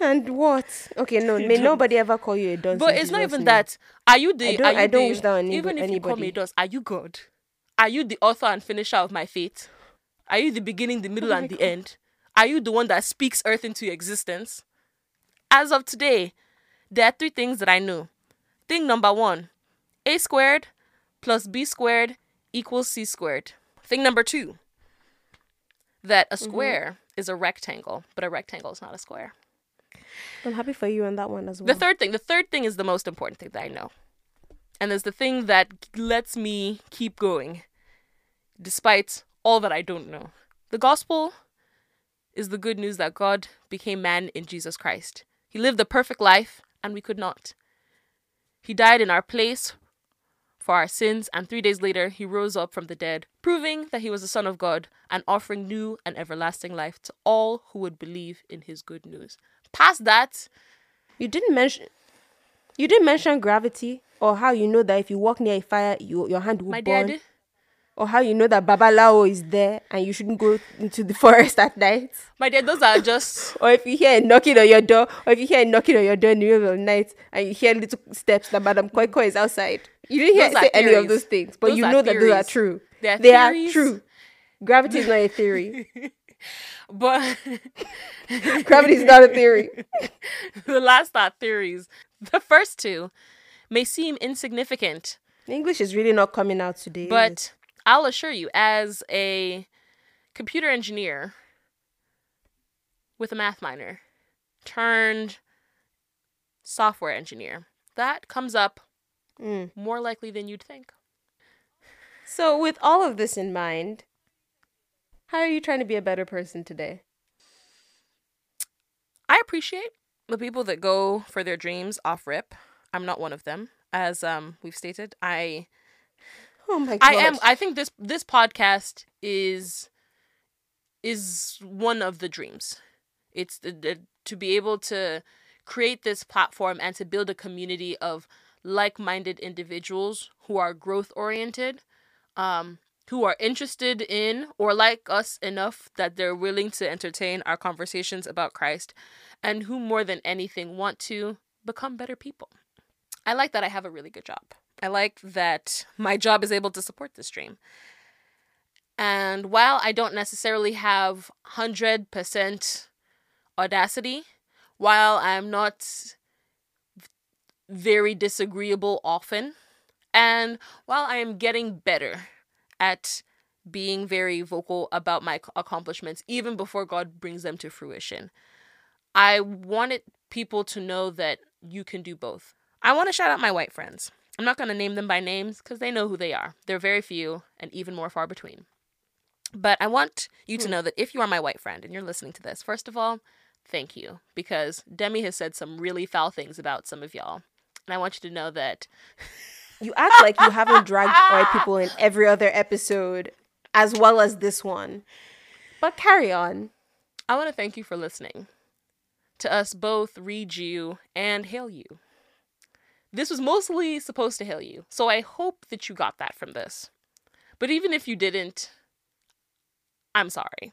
And what? Okay, no, may nobody ever call you a dunce. But it's not even name. that. Are you the? I don't- I don't the- wish that on Even if you call me anybody. a dunce, are you God? Are you the author and finisher of my fate? Are you the beginning, the middle, Oh and the God. end? Are you the one that speaks earth into existence? As of today, there are three things that I know. Thing number one A squared plus B squared equals C squared. Thing number two that Mm-hmm. a square is a rectangle, but a rectangle is not a square. I'm happy for you on that one as well. The third thing, the third thing is the most important thing that I know. And is the thing that lets me keep going despite all that I don't know. The gospel is the good news that God became man in Jesus Christ. He lived the perfect life and we could not. He died in our place for our sins and 3 days later he rose up from the dead, proving that he was the son of God and offering new and everlasting life to all who would believe in his good news. Past that, you didn't mention you didn't mention gravity or how you know that if you walk near a fire, you, your hand will my burn. dad Or how you know that Babalawo is there and you shouldn't go into the forest at night. My dear, those are just Or if you hear a knocking on your door, or if you hear a knocking on your door in the middle of the night and you hear little steps that Madam Koi Koi is outside. You didn't hear say any of those things, but Those you know that those are true. They are they are true. Gravity is not a theory. but Gravity is not a theory. the last are theories. The first two may seem insignificant, English is really not coming out today. but I'll assure you, as a computer engineer with a math minor turned software engineer, that comes up Mm. more likely than you'd think. So, with all of this in mind, how are you trying to be a better person today? I appreciate the people that go for their dreams off rip. I'm not one of them. As um we've stated, I Oh my god. I am I think this this podcast is is one of the dreams. It's the, the to be able to create this platform and to build a community of like-minded individuals who are growth oriented um who are interested in or like us enough that they're willing to entertain our conversations about Christ and who more than anything want to become better people. I like that I have a really good job. I like that my job is able to support this dream. And while I don't necessarily have 100% audacity, while I'm not very disagreeable often, and while I am getting better at being very vocal about my accomplishments, even before God brings them to fruition, I wanted people to know that you can do both. I want to shout out my white friends. I'm not going to name them by names because they know who they are. They're very few and even more far between. But I want you to hmm. know that if you are my white friend and you're listening to this, first of all, thank you because Demi has said some really foul things about some of y'all. And I want you to know that You act like you haven't dragged white people in every other episode as well as this one. But carry on. I want to thank you for listening to us both read you and hail you. This was mostly supposed to hail you, so I hope that you got that from this. But even if you didn't, I'm sorry.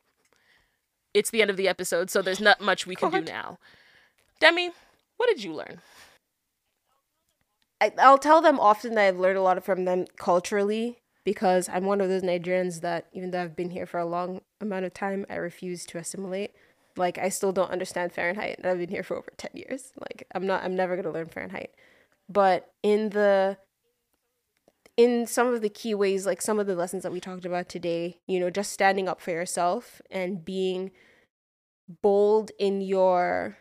It's the end of the episode, so there's not much we can do now. Demi, what did you learn? I, I'll tell them often that I've learned a lot from them culturally, because I'm one of those Nigerians that even though I've been here for a long amount of time, I refuse to assimilate. Like I still don't understand Fahrenheit, and I've been here for over ten years. Like I'm not, I'm never gonna learn Fahrenheit. But in the in some of the key ways, like some of the lessons that we talked about today, you know, just standing up for yourself and being bold in your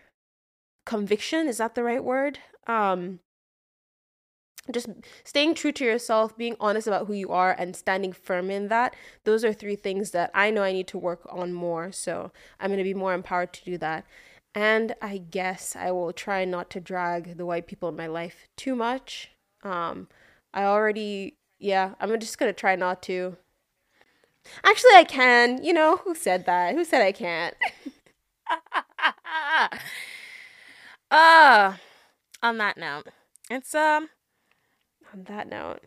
conviction is that the right word um just staying true to yourself being honest about who you are and standing firm in that those are three things that i know i need to work on more. So i'm going to be more empowered to do that. And i guess i will try not to drag the white people in my life too much. Um i already yeah i'm just going to try not to. Actually i can. You know who said that? Who said i can't? Uh on that note it's um on that note.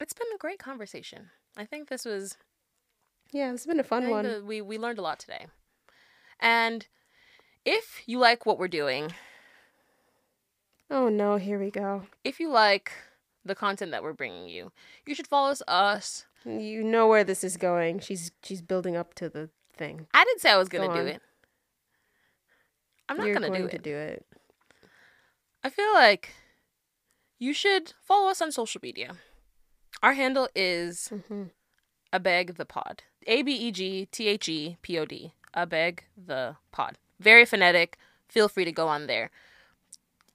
It's been a great conversation. I think this was yeah it's been a fun one. we we learned a lot today. And if you like what we're doing oh no here we go. if you like the content that we're bringing you you should follow us. You know where this is going. She's she's building up to the thing. I didn't say i was gonna Go do it. I'm not You're gonna going do to it. do it. I feel like you should follow us on social media. Our handle is Mhm. Abeg the Pod. A B E G T H E P O D. Abeg the Pod. Very phonetic. Feel free to go on there.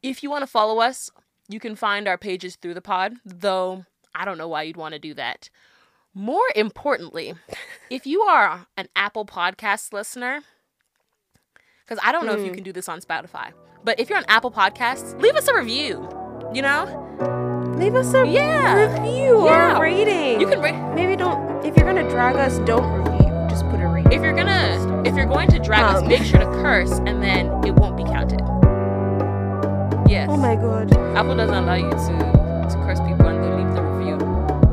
If you want to follow us, you can find our pages through the pod, though I don't know why you'd want to do that. More importantly, if you are an Apple Podcast listener, because I don't know if you Mm. can do this on Spotify, but if you're on Apple Podcasts, leave us a review. You know, leave us a Yeah. review Yeah. or a rating you can. Ra- maybe don't if you're gonna drag us don't review just put a rating if you're gonna, if you're going to drag us, Um. make sure to curse, and then it won't be counted. Yes. oh my god Apple doesn't allow you to to curse people and then leave the review.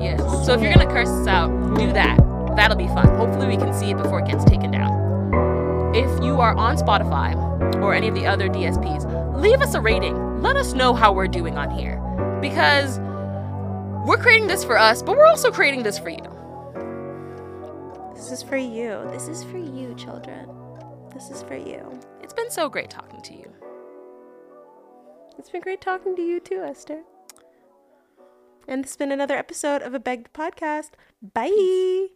Yes. So if you're gonna curse us out, do that. That'll be fun. Hopefully we can see it before it gets taken down. If you are on Spotify or any of the other DSPs, leave us a rating. Let us know how we're doing on here. Because we're creating this for us, but we're also creating this for you. this is for you. This is for you children. This is for you. It's been so great talking to you. it's been great talking to you too esther. And this has been another episode of Abeg podcast. Bye